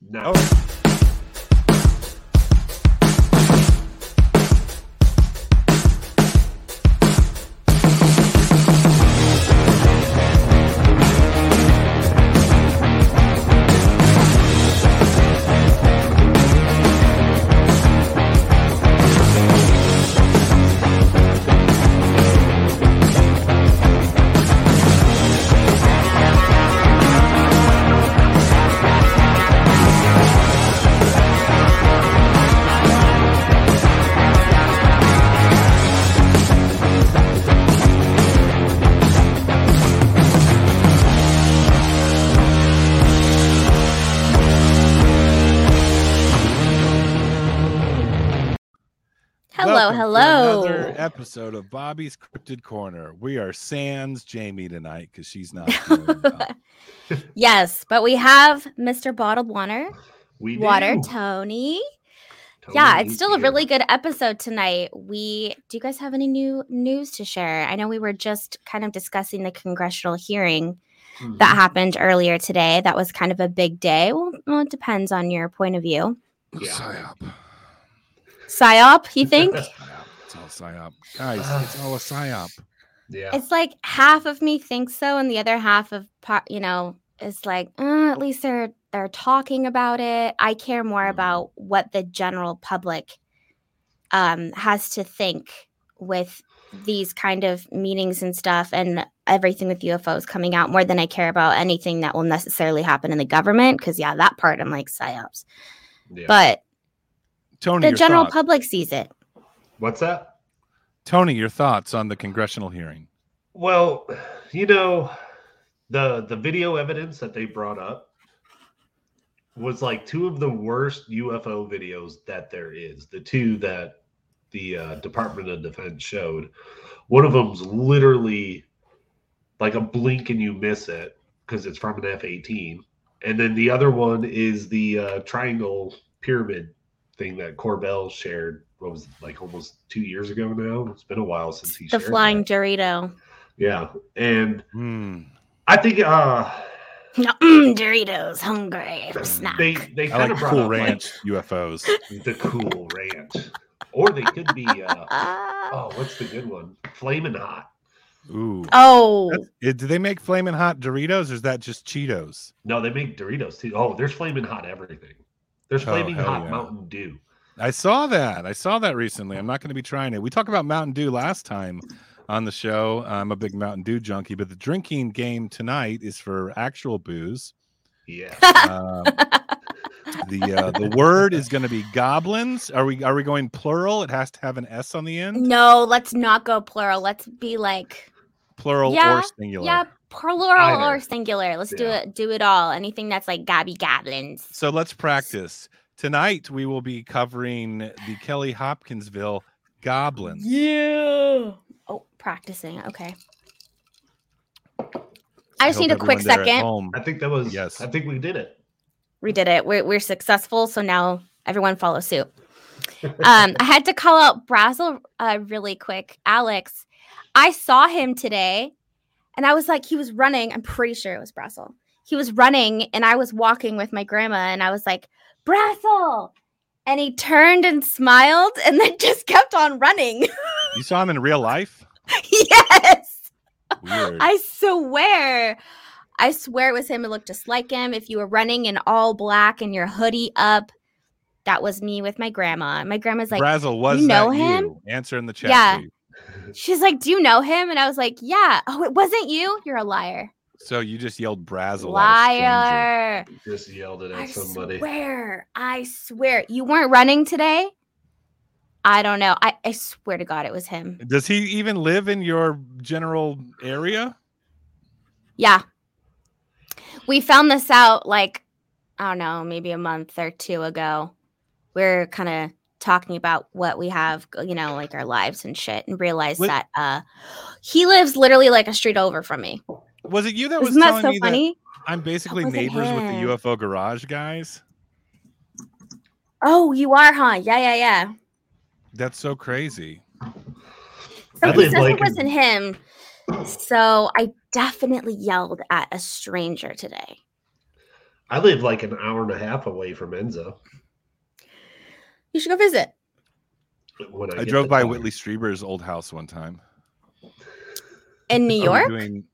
No. Hello, hello. Another episode of Bobby's Cryptid Corner. We are sans Jamie tonight because she's not. yes, but we have Mr. Bottled Water, We Water do. Tony. Tony yeah, it's is still a really good episode tonight. We do you guys have any new news to share? I know we were just kind of discussing the congressional hearing Mhm. that happened earlier today. That was kind of a big day. Well, well it depends on your point of view. Yeah. Psyop. Psyop, you think? It's all psyop. Guys, it's all a psyop. Yeah. it's like half of me thinks so, and the other half of po- you know is like, uh, at least they're they're talking about it. I care more Mhm. about what the general public um, has to think with these kind of meetings and stuff, and everything with UFOs coming out more than I care about anything that will necessarily happen in the government. Because yeah, that part I'm like psyops, yeah. but Tony, the general thoughts. public sees it. What's that? Tony, your thoughts on the congressional hearing? Well, you know, the the video evidence that they brought up was like two of the worst UFO videos that there is. The two that the uh, Department of Defense showed. One of them's literally like a blink and you miss it because it's from an F-18, and then the other one is the uh, triangle pyramid thing that Corbell shared. What was it, like almost two years ago now? It's been a while since he shared The shared flying that. Dorito. Yeah, and Hmm. I think uh No, mm, Doritos, hungry for snack. they they I kind like of Cool up Ranch UFOs. the cool ranch, or they could be uh oh what's the good one? Flaming hot. Ooh. oh, That's- it- do they make flaming hot Doritos or is that just Cheetos? No, they make Doritos too. Oh, there's flaming hot everything. There's Oh, flaming hell hot yeah. Mountain Dew. I saw that. I saw that recently. I'm not going to be trying it. We talked about Mountain Dew last time on the show. I'm a big Mountain Dew junkie, but the drinking game tonight is for actual booze. Yeah. Um, the uh, the word is going to be goblins. Are we are we going plural? It has to have an s on the end. no, let's not go plural. Let's be like, Plural Yeah, or singular. yeah, plural Either. or singular. Let's do it. Do it all. Anything that's like gabby goblins. So let's practice. Tonight we will be covering the Kelly Hopkinsville goblins. Yeah. Oh, practicing. Okay. I just hope need a quick everyone there at second. I think that was Yes. I think we did it. we did it. We're, we're successful. So now everyone follow suit. Um, I had to call out Brazel uh, really quick. Alex, I saw him today and I was like, he was running. I'm pretty sure it was Brazel. He was running and I was walking with my grandma and I was like, Brazel. And he turned and smiled and then just kept on running. You saw him in real life? yes. Weird. I swear. I swear it was him. It looked just like him. If you were running in all black and your hoodie up, that was me with my grandma. My grandma's like, Brazel, was "You know him?" you? Answer in the chat. Yeah. please. She's like, Do you know him? And I was like, Yeah. Oh, it wasn't you? You're a liar. So you just yelled Brazel. at a stranger. Liar. Just yelled it I at somebody. swear. I swear. You weren't running today? I don't know. I, I swear to God it was him. Does he even live in your general area? Yeah. We found this out like, I don't know, maybe a month or two ago. We're kind of talking about what we have, you know, like our lives and shit, and realized Wait. that uh he lives literally like a street over from me. Was it you that was Isn't that telling so me funny? that I'm basically was it neighbors with the? UFO garage guys? Oh, you are, huh? Yeah, yeah, yeah. That's so crazy. So I he says like, it wasn't him. So I definitely yelled at a stranger today. I live like an hour and a half away from Enzo. You should go visit. When I get drove by car. Whitley Strieber's old house one time. In New oh, York doing-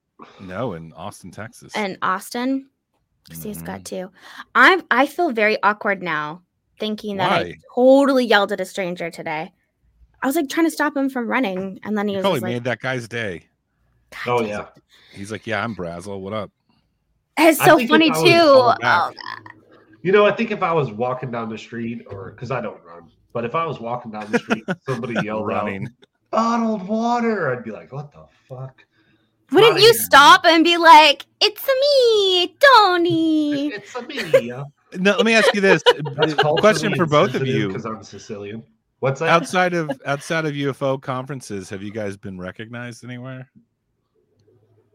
no, in Austin, Texas. In Austin. See, it's got mm-hmm. two. I'm I feel very awkward now thinking that I totally yelled at a stranger today. I was like trying to stop him from running, and then he You was probably just like, made that guy's day. "God Oh yeah. He's like, "Yeah, I'm Brazel. What up?" It's so funny too. called Oh, back- You know, I think if I was walking down the street, or because I don't run, but if I was walking down the street, somebody yelled Running. out "bottled water," I'd be like, "What the fuck?" wouldn't Not you even- stop and be like, "It's me, Tony"? It's me. yeah. No, let me ask you this question for both of you. because I'm Sicilian. What's that? outside of outside of UFO conferences, have you guys been recognized anywhere?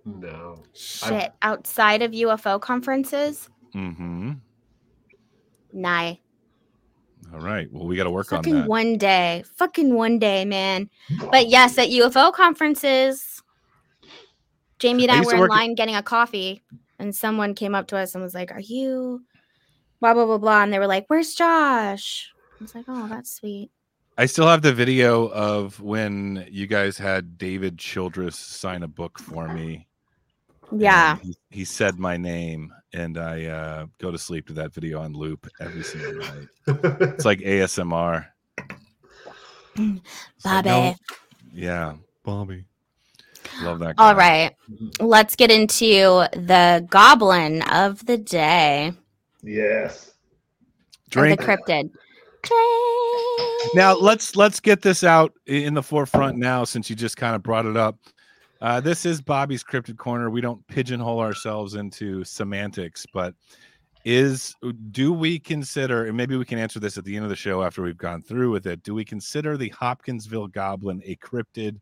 No. Shit, outside of UFO conferences, Mm-hmm. Nah. All right. Well, we got to work on Fucking that. one day, fucking one day, man. But yes, at UFO conferences, Jamie and I I, were in at- line getting a coffee, and someone came up to us and was like, "Are you?" Blah blah blah blah, and they were like, "Where's Josh?" I was like, "Oh, that's sweet." I still have the video of when you guys had David Childress sign a book for me. Yeah, He, he said my name, and I uh, go to sleep to that video on loop every single night. It's like ASMR. It's like, Bobby. no- yeah, Bobby. Love that. Guy. All right, let's get into the goblin of the day, yes. or the Drink. cryptid. Drink. now let's let's get this out in the forefront now since you just kind of brought it up uh, this is bobby's cryptid corner we don't pigeonhole ourselves into semantics but is do we consider and maybe we can answer this at the end of the show after we've gone through with it do we consider the hopkinsville goblin a cryptid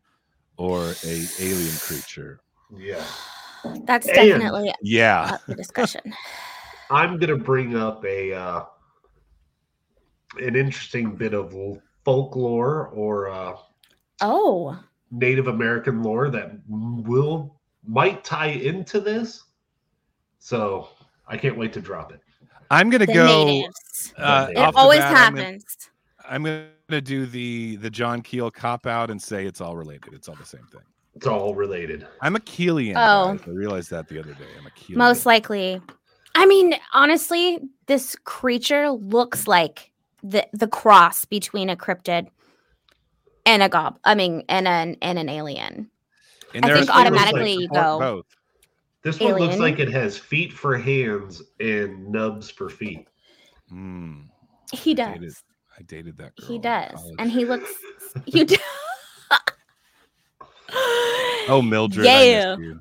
or a alien creature Yeah. That's And- definitely yeah up discussion. I'm gonna bring up a uh, an interesting bit of folklore or uh, Oh, Native American lore that will might tie into this. So I can't wait to drop it. i'm gonna the go uh, It It off the always bat, I'm gonna- happens. I'm gonna do the the John Keel cop out and say it's all related. It's all the same thing. It's all related. I'm a Keelian. Oh. guys. I realized that the other day. I'm a Keelian. Most likely. I mean, honestly, this creature looks like the the cross between a cryptid and a gob. I mean, and an and an alien. And I think theories that automatically you go- both. This one looks like it has feet for hands and nubs for feet. Hmm. He I does. dated- I dated that girl. He does, and he looks. You do. Oh, Mildred. Yeah. missed you.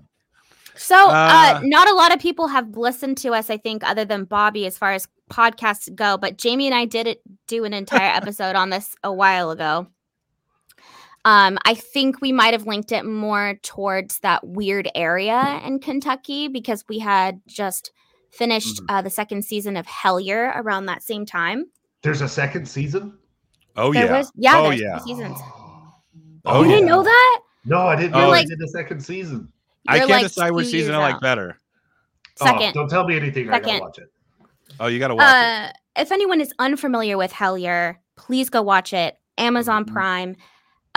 So, uh, Uh, not a lot of people have listened to us, I think, other than Bobby, as far as podcasts go. But Jamie and I did it do an entire episode on this a while ago. Um, I think we might have linked it more towards that weird area in Kentucky because we had just finished Mhm. uh, the second season of Hellier around that same time. There's a second season. Oh There yeah. was- yeah, Oh there's two yeah. seasons. Oh, you yeah. didn't know that? No, I didn't Oh, know like- they did a second season. I can't like decide which season I like better. Second. Oh, don't tell me anything. I gotta watch it. Oh, you got to watch it. Uh, if anyone is unfamiliar with Hellier, please go watch it. Amazon Mhm. Prime.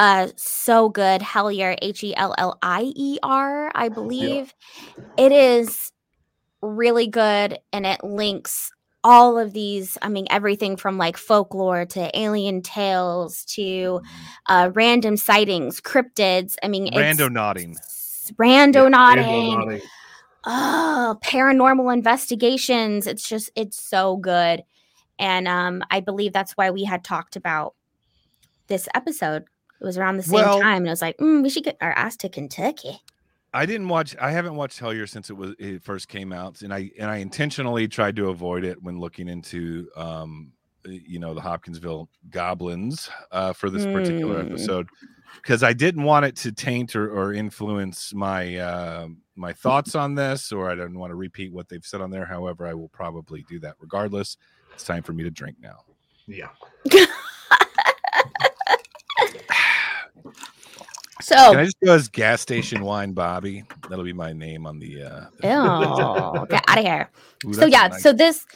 Uh, so good. Hellier, H E L L I E R, I believe. It is really good, and it links all of these. I mean, everything from like folklore to alien tales to uh, random sightings, cryptids. I mean, Rando nodding. rando Yeah, nodding. oh paranormal investigations it's just it's so good and um i believe that's why we had talked about this episode it was around the same Well- time and i was like mm, we should get our ass to kentucky I didn't watch. I haven't watched Hellier since it was it first came out, and I and I intentionally tried to avoid it when looking into, um, you know, the Hopkinsville goblins uh, for this particular Hmm. episode because I didn't want it to taint or, or influence my uh, my thoughts on this, or I didn't want to repeat what they've said on there. However, I will probably do that regardless. It's time for me to drink now. Yeah. So, Can I just go as gas station wine Bobby? That'll be my name on the. uh ew, get out of here. Ooh, so yeah, nice- so this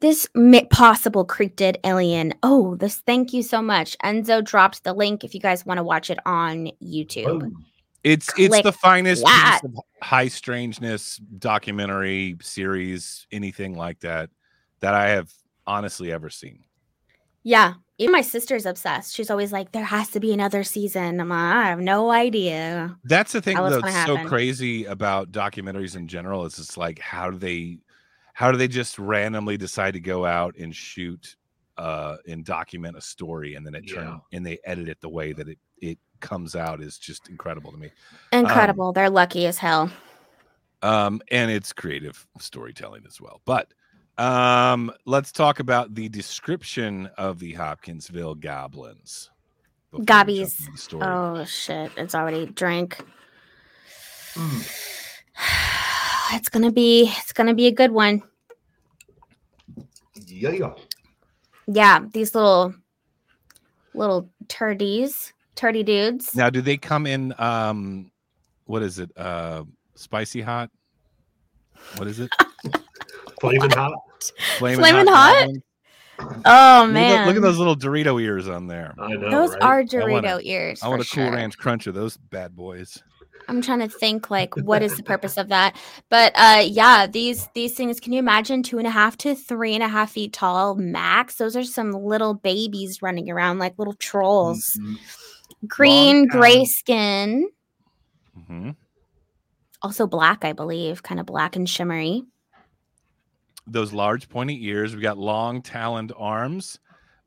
this mi- possible cryptid alien. Oh, this. Thank you so much. Enzo dropped the link if you guys want to watch it on YouTube. Boom. It's it's the finest that. piece of high strangeness documentary series, anything like that, that I have honestly ever seen. Yeah, even my sister's obsessed. She's always like, "There has to be another season." I'm like, I have no idea. That's the thing How that's so crazy about documentaries in general. Is it's like how do they how do they just randomly decide to go out and shoot uh and document a story and then it turn Yeah. and they edit it the way that it it comes out is just incredible to me. Incredible. They're lucky as hell. um, and it's creative storytelling as well. But um, let's talk about the description of the Hopkinsville goblins. before Gobbies. into the story. Oh shit! It's already drank. Mm. It's gonna be. It's gonna be a good one. Yeah, yeah. Yeah, these little little turdies, turdy dudes. Now, do they come in? Um, what is it? Uh, spicy hot. What is it? Flaming hot. Flamin' hot? goblins? Oh Look at, man, look at those little Dorito ears on there. I know. Those right? are I Dorito wanna- ears. I want a for cool sure. ranch crunch of those bad boys. I'm trying to think like what is the purpose of that, but uh, yeah, these these things. Can you imagine two and a half to three and a half feet tall max? Those are some little babies running around like little trolls. Mhm. Green, gray time. skin, hmm also black, I believe, kind of black and shimmery. Those large pointy ears. We got long taloned arms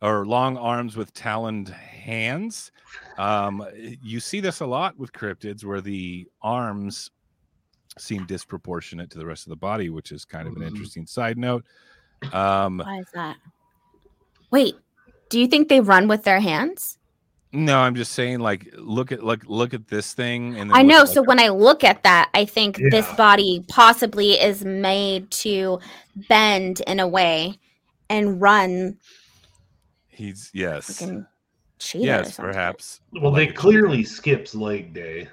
or long arms with taloned hands. Um, you see this a lot with cryptids where the arms seem disproportionate to the rest of the body, which is kind of an Mhm. interesting side note. Um, Why is that? Wait, do you think they run with their hands? No, I'm just saying, like, look at look look at this thing, and I know. at, So like, when I look at that, I think this body possibly is made to bend in a way and run he's yes, fucking yes, perhaps. Well, they Like a clearly skips leg day.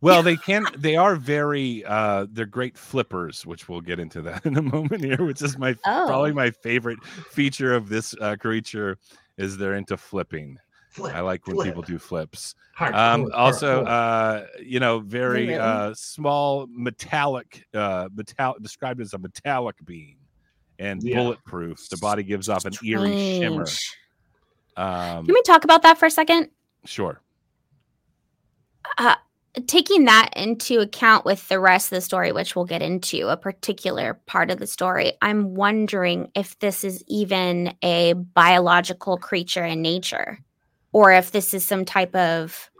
Well, they can. They are very. uh They're great flippers, which we'll get into that in a moment here. Which is my probably Oh. my favorite feature of this uh, creature is they're into flipping. Flip, I like when flip. people do flips. Hard, Um, hard, also, hard. uh, you know, very uh, small metallic, uh, metal described as a metallic being and Yeah. bulletproof. The body gives off an eerie shimmer. Strange. Um, Can we talk about that for a second? sure. taking that into account with the rest of the story, which we'll get into a particular part of the story, I'm wondering if this is even a biological creature in nature or if this is some type of.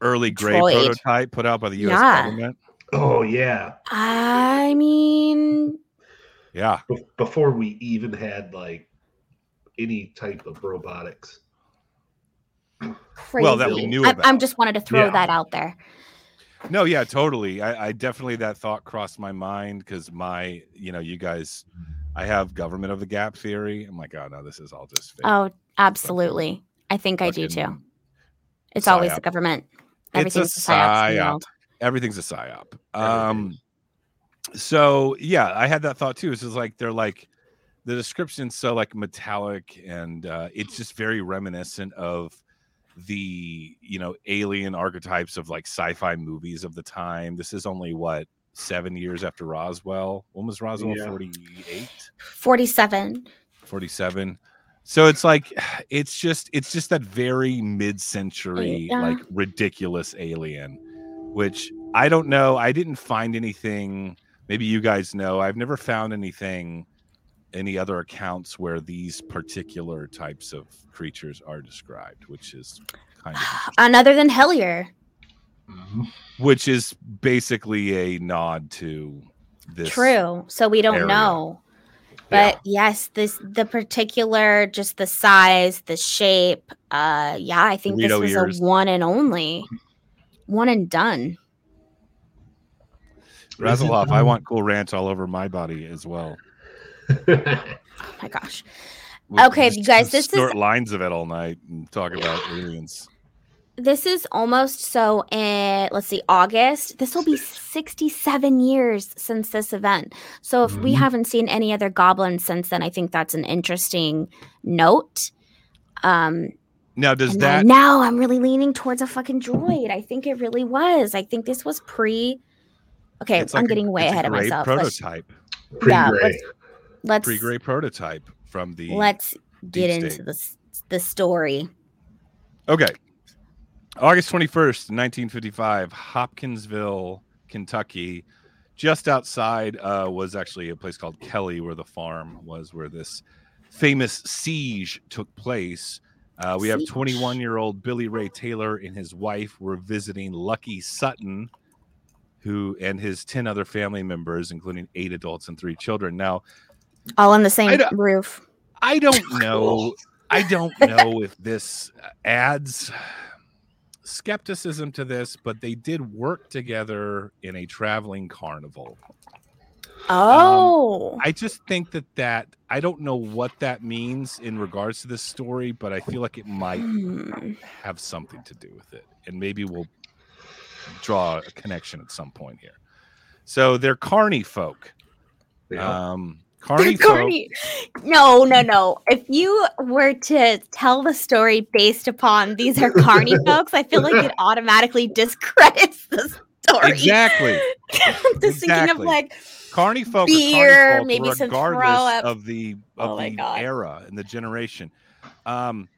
Early gray Droid. prototype put out by the U.S. Yeah. government. oh yeah. I mean, Yeah. Be- before we even had like any type of robotics. crazy. Well, that we knew I, about. I'm just wanted to throw Yeah. that out there. No, yeah, totally. I, I definitely that thought crossed my mind because my, you know, you guys, I have government of the gap theory. I'm like, oh no, this is all just fake. Oh, absolutely. I think I do too. It's always psyop. the government. It's a Everything's a psyop. in the Everything's a psyop. Everything. Um, so yeah, I had that thought too. It's just like they're like the description's so like metallic and uh, it's just very reminiscent of the you know alien archetypes of like sci-fi movies of the time. This is only what seven years after Roswell. When was Roswell? Yeah. 48? 47. 47 so it's like it's just it's just that very mid-century Yeah. like ridiculous alien which i don't know i didn't find anything maybe you guys know i've never found anything any other accounts where these particular types of creatures are described which is kind of And other than Hellier. Mhm. which is basically a nod to this True. So we don't area. know. But yes, this the particular just the size, the shape. Uh yeah, I think this Dorito was ears. a one and only. One and done. Razzlehoff, i want cool ranch all over my body as well Oh my gosh. We'll Okay, just you guys, this is- lines of it all night and talk about aliens. This is almost so in let's see august this will be 67 years since this event so if we Mhm. haven't seen any other goblins since then i think that's an interesting note um Now, does that now, now i'm really leaning towards a fucking droid i think it really was i think this was pre okay it's i'm like a- getting way it's a ahead of great myself let's, Prototype, Yeah, Pre-gray. let's- let's pre-gray prototype from the. let's get Deep into State. the the story Okay. August 21st, 1955, Hopkinsville, Kentucky. Just outside uh, was actually a place called Kelly, where the farm was, where this famous siege took place. Uh, we have 21 year old Billy Ray Taylor and his wife were visiting Lucky Sutton, who and his 10 other family members, including eight adults and three children. Now, all on the same I roof I don't know. I don't know if this adds skepticism to this, but they did work together in a traveling carnival. oh I just think that that I don't know what that means in regards to this story, but I feel like it might Hmm. have something to do with it, and maybe we'll draw a connection at some point here. So they're carny folk. Yeah. Um, carny folk. Corny. No, no, no. If you were to tell the story based upon these are carny folks, I feel like it automatically discredits the story. Exactly. Just thinking of like, Carney folk, are Beer, folk maybe some throw up. of the of Oh the God. era and the generation. Um,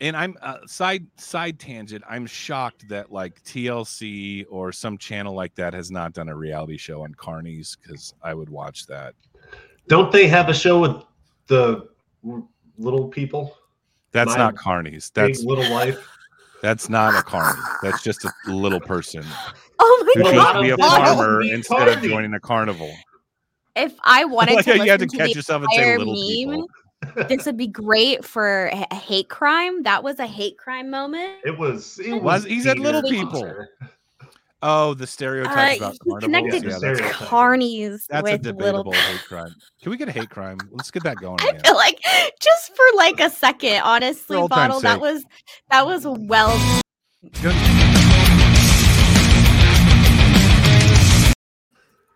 and I'm uh, side side tangent. I'm shocked that like TLC or some channel like that has not done a reality show on carnies because I would watch that. Don't they have a show with the little people? That's My not carnies. That's little life. that's not a carny. That's just a little person oh my Well, chose to be a of them all farmer be instead of joining a carnival. If I wanted like to you had to listen catch yourself and say little meme, people. this would be great for a a hate crime. That was a hate crime moment. It was. It Was- was. he said little Peter. people. Oh, the stereotypes Uh, about he carnivals. connected Yeah, that's, carnies that's a debatable little hate crime. Can we get a hate crime? Let's get that going I feel like just for like a second, honestly, old bottle that sake. was that was well Good.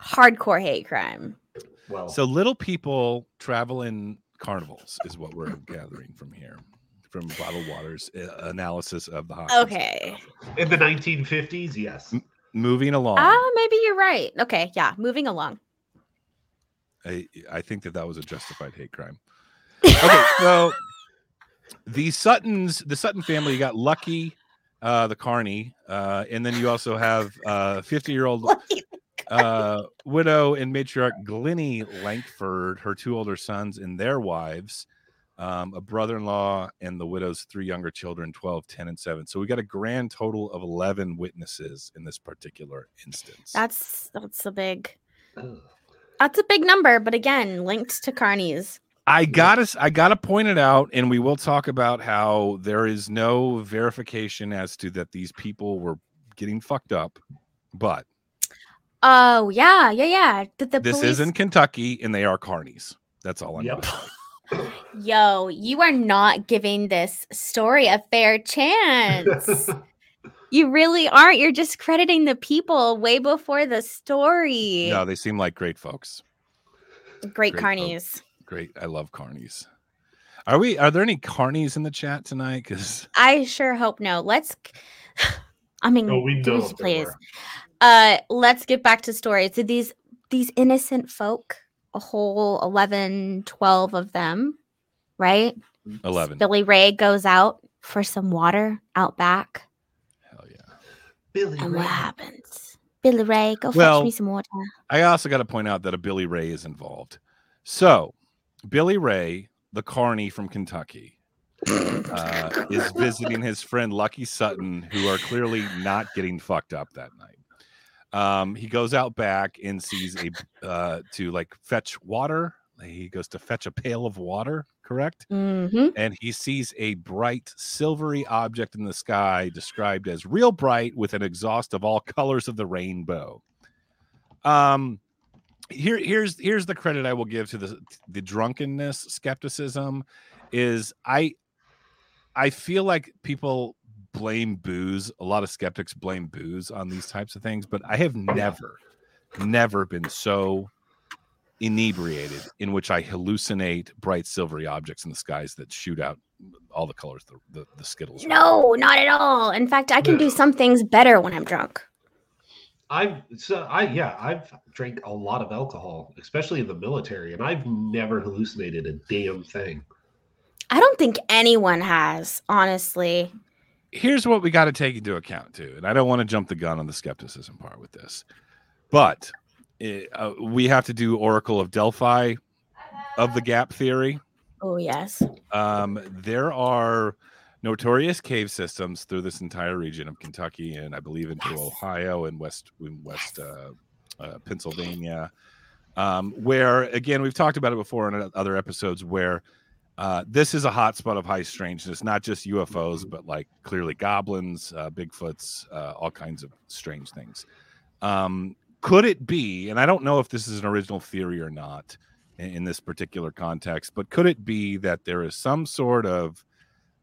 hardcore hate crime. Well, So little people travel in carnivals is what we're gathering from here, from Bottled Waters uh, analysis of the Hopkins. Okay. in the 1950s, yes. Moving along, Ah, maybe you're right. Okay, yeah, moving along. I, I think that that was a justified hate crime. Okay, so the Suttons, the Sutton family, got Lucky, uh, the Carney, uh, and then you also have uh, 50 year old uh, widow and matriarch Glennie Lankford, her two older sons and their wives, um, a brother-in-law, and the widow's three younger children, 12, 10, and 7. So we got a grand total of 11 witnesses in this particular instance. That's that's a big that's a big number, but again, linked to carnies. I gotta I gotta point it out, and we will talk about how there is no verification as to that these people were getting fucked up, but Oh yeah, yeah, yeah. Did the this police is in Kentucky and they are carnies. That's all I'm Yep. Gonna say. Yo, you are not giving this story a fair chance. you really aren't. You're discrediting the people way before the story. No, they seem like great folks. Great great carnies. Great. I love carnies. Are we are there any carnies in the chat tonight? Because I sure hope no. Let's I mean Oh, we know deuce, if there please. Uh let's get back to stories. Did these these innocent folk, a whole 11, 12 of them, right? eleven. Billy Ray goes out for some water out back. Hell yeah. Billy And Ray. what happens? Billy Ray, go Well, fetch me some water. I also got to point out that a Billy Ray is involved. So, Billy Ray, the carney from Kentucky, uh, is visiting his friend Lucky Sutton, who are clearly not getting fucked up that night. Um, he goes out back and sees a uh, to like fetch water. He goes to fetch a pail of water, correct? hmm and he sees a bright silvery object in the sky described as real bright with an exhaust of all colors of the rainbow um here here's here's the credit i will give to the the drunkenness skepticism is i i feel like people blame booze. A lot of skeptics blame booze on these types of things, but I have never, never been so inebriated in which I hallucinate bright silvery objects in the skies that shoot out all the colors the, the, the Skittles. No, not at all. In fact, I can do some things better when I'm drunk. I've so I yeah I've drank a lot of alcohol, especially in the military, and I've never hallucinated a damn thing. I don't think anyone has, honestly. Here's what we got to take into account too, and I don't want to jump the gun on the skepticism part with this, but it, uh, we have to do Oracle of Delphi of the gap theory. Oh yes. Um, there are notorious cave systems through this entire region of Kentucky and I believe into Yes. Ohio and West in West uh, uh, Pennsylvania, um, where again we've talked about it before in other episodes where. Uh, this is a hotspot of high strangeness, not just UFOs, but like clearly goblins, uh, Bigfoots, uh, all kinds of strange things. Um, could it be, and I don't know if this is an original theory or not in, in this particular context, but could it be that there is some sort of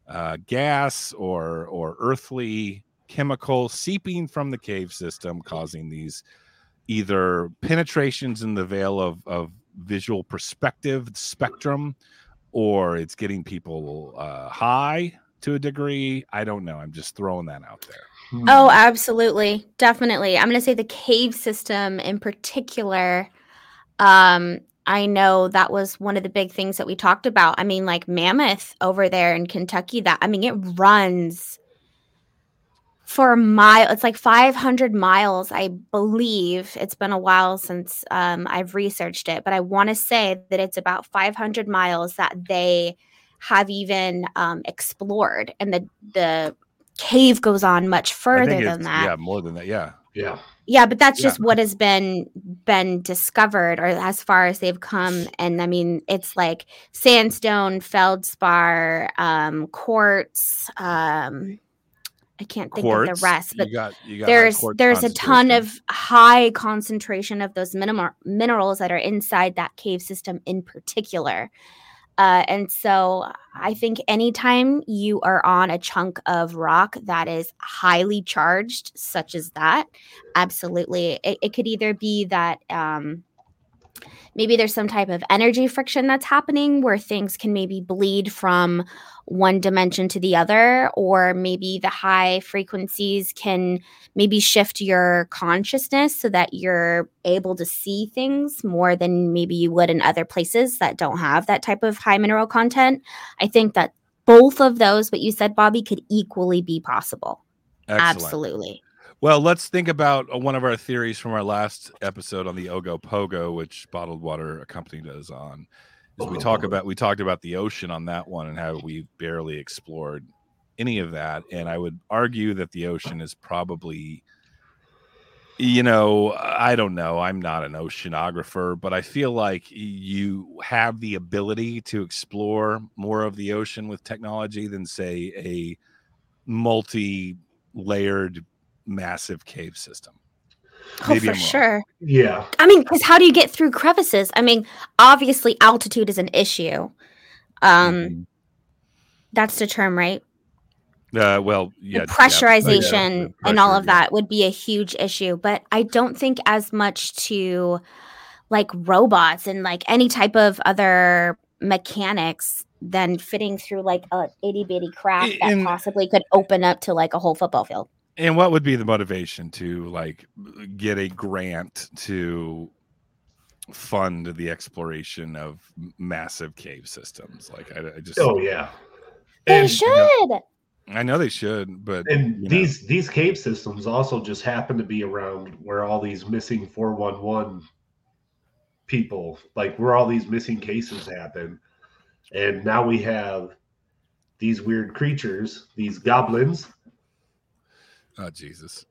uh, gas or or earthly chemical seeping from the cave system, causing these either penetrations in the veil of, of visual perspective spectrum, or it's getting people uh, high to a degree. I don't know. I'm just throwing that out there. Hmm. Oh, absolutely. Definitely. I'm going to say the cave system in particular. Um, I know that was one of the big things that we talked about. I mean, like Mammoth over there in Kentucky, that I mean, it runs for a mile. It's like 500 miles, I believe. It's been a while since um, I've researched it, but I want to say that it's about 500 miles that they have even um, explored, and the the cave goes on much further than that. Yeah, more than that. Yeah. yeah, Yeah, but that's Yeah. just what has been been discovered or as far as they've come. And I mean, it's like sandstone, feldspar, um, quartz, um, I can't think of the rest, but you got, you got there's there's a ton of high concentration of those minimal minerals that are inside that cave system in particular. Uh, and so I think anytime you are on a chunk of rock that is highly charged, such as that, absolutely, it, it could either be that um, maybe there's some type of energy friction that's happening where things can maybe bleed from one dimension to the other, or maybe the high frequencies can maybe shift your consciousness so that you're able to see things more than maybe you would in other places that don't have that type of high mineral content. I think that both of those, what you said, Bobby, could equally be possible. Excellent. Absolutely. Well, let's think about uh, one of our theories from our last episode on the Ogopogo, which bottled water accompanied us on. Is we talk about we talked about the ocean on that one and how we barely explored any of that. And I would argue that the ocean is probably, you know, I don't know. I'm not an oceanographer, but I feel like you have the ability to explore more of the ocean with technology than, say, a multi-layered massive cave system. Oh, Maybe for sure. yeah. I mean, because how do you get through crevices? I mean, obviously, altitude is an issue. Um, Mhm. That's the term, right? Uh, well, yeah, the depth. pressurization the and all of yeah. that would be a huge issue. But I don't think as much to like robots and like any type of other mechanics than fitting through like a itty bitty crack that And- possibly could open up to like a whole football field. And what would be the motivation to like uh, get a grant to fund the exploration of massive cave systems? Like, I, I just, Oh yeah. They And, should. I know they should, but and you know, these these cave systems also just happen to be around where all these missing 411 people, like where all these missing cases happen. And now we have these weird creatures, these goblins oh Jesus,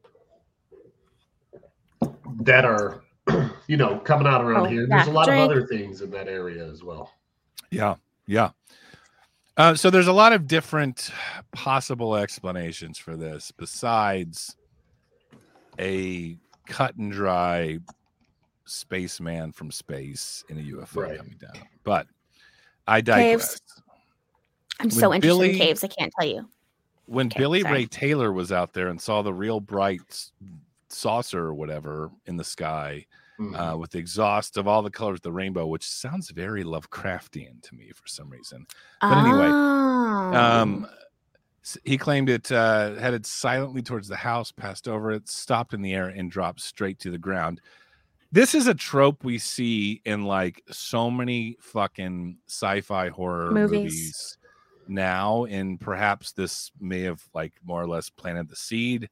that are you know coming out around Oh, here. There's a lot drink. of other things in that area as well. yeah, yeah. Uh, so there's a lot of different possible explanations for this besides a cut and dry spaceman from space in a UFO Right. coming down. But I digress. Caves. I'm so interested Billy- in caves. I can't tell you. When Okay, Billy sorry. Ray Taylor was out there and saw the real bright saucer or whatever in the sky Mhm. uh, with the exhaust of all the colors of the rainbow, which sounds very Lovecraftian to me for some reason. But anyway, Oh. Um, he claimed it uh, headed silently towards the house, passed over it, stopped in the air, and dropped straight to the ground. This is a trope we see in like so many fucking sci-fi horror Movies. movies, now, and perhaps this may have like more or less planted the seed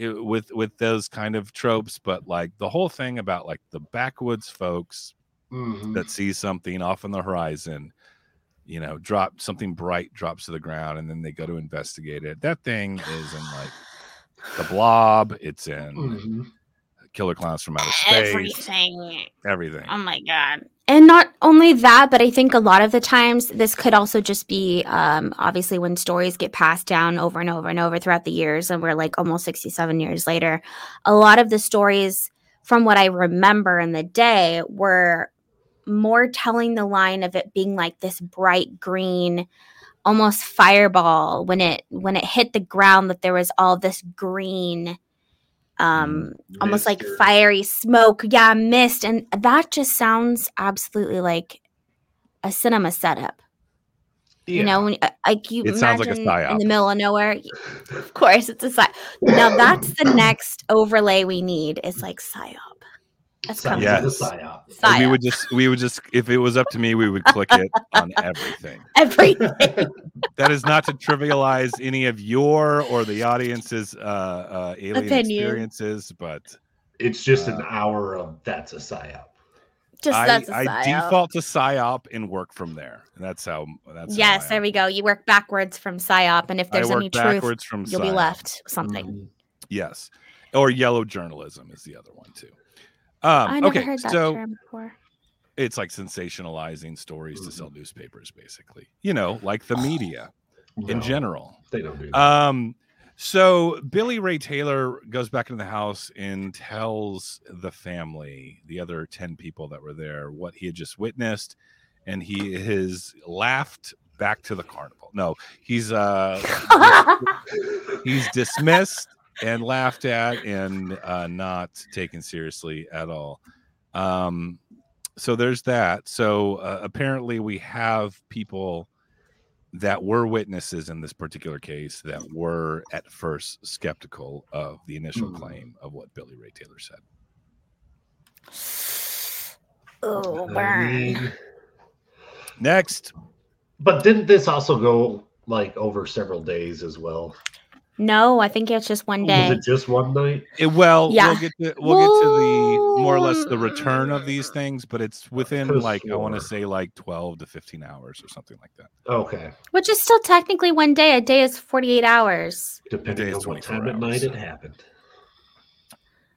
i- with with those kind of tropes. But like the whole thing about like the backwoods folks Mhm. that sees something off on the horizon you know drop something bright drops to the ground and then they go to investigate it that thing is in like the blob it's in Mhm. Killer clowns from outer space everything. everything Oh my god. And not only that, but I think a lot of the times this could also just be um, obviously when stories get passed down over and over and over throughout the years, and we're like almost 67 years later. A lot of the stories, from what I remember in the day, were more telling the line of it being like this bright green almost fireball when it when it hit the ground that there was all this green um almost like or- fiery smoke. Yeah mist. And that just sounds absolutely like a cinema setup. You know when uh, like you It sounds like a imagine in the middle of nowhere of course it's a psy. Now that's the next overlay we need is like psyop that's Sounds coming like a Yes. psyop. And we would just we would just if it was up to me we would click it on everything everything that is not to trivialize any of your or the audience's uh uh alien Opinion. experiences but It's just an Uh, hour of that's a psyop. just I, that's a I psyop. default to psyop and work from there and that's how that's yes I there we go you work backwards from psyop and if there's any truth from you'll be left with something Mhm. Yes. Or yellow journalism is the other one too. I Um, never okay, heard that so term before it's like sensationalizing stories to Mhm. sell newspapers, basically. You know, like the media in No, general. They don't do that. Um, so Billy Ray Taylor goes back into the house and tells the family, the other 10 people that were there, what he had just witnessed, and he has laughed back to the carnival. No, he's uh he's dismissed and laughed at and uh, not taken seriously at all. Um, so there's that. So uh, apparently, we have people that were witnesses in this particular case that were at first skeptical of the initial Mhm. claim of what Billy Ray Taylor said. oh I burn mean, Next, but didn't this also go like over several days as well? No i think it's just one Was day it just one night? it, well, Yeah. we'll get to we'll get to the more or less the return of these things, but it's within Could've like I want to say like twelve to fifteen hours or something like that. Okay, which is still technically one day a day is 48 hours depending is on what 24 time at night hours. it happened.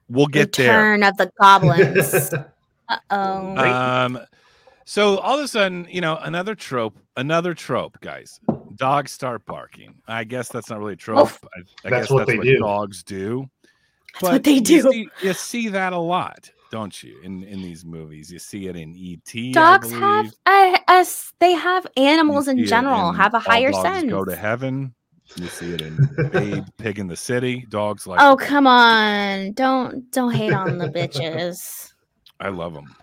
We'll get there. return of the goblins uh-oh Um, so all of a sudden, you know, another trope, another trope, guys. Dogs start barking. I guess that's not really a trope. Oof. I, I That's guess what that's they what do. dogs do. That's what they You do. see, you see that a lot, don't you? In in these movies, you see it in ET. Dogs have a, a they have animals in general in have a higher Dogs sense Go to heaven. You see it in Babe Pig in the City. Dogs like. oh come on don't don't hate on the bitches I love them.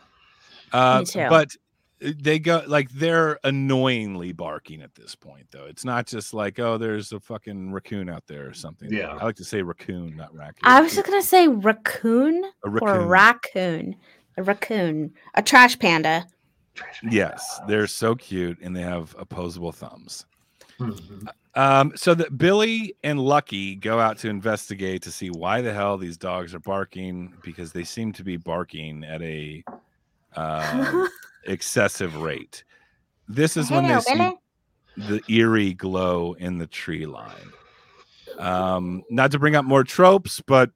Uh, too. But they go like they're annoyingly barking at this point, though. It's not just like, oh, there's a fucking raccoon out there or something. Yeah. I like to say raccoon, not raccoon. i was just gonna say raccoon a or raccoon. raccoon a raccoon a trash panda Trash Yes, they're so cute and they have opposable thumbs. Mhm. Um, so that Billy and Lucky go out to investigate to see why the hell these dogs are barking because they seem to be barking at a um, excessive rate. This is when they see the eerie glow in the tree line. Um, not to bring up more tropes, but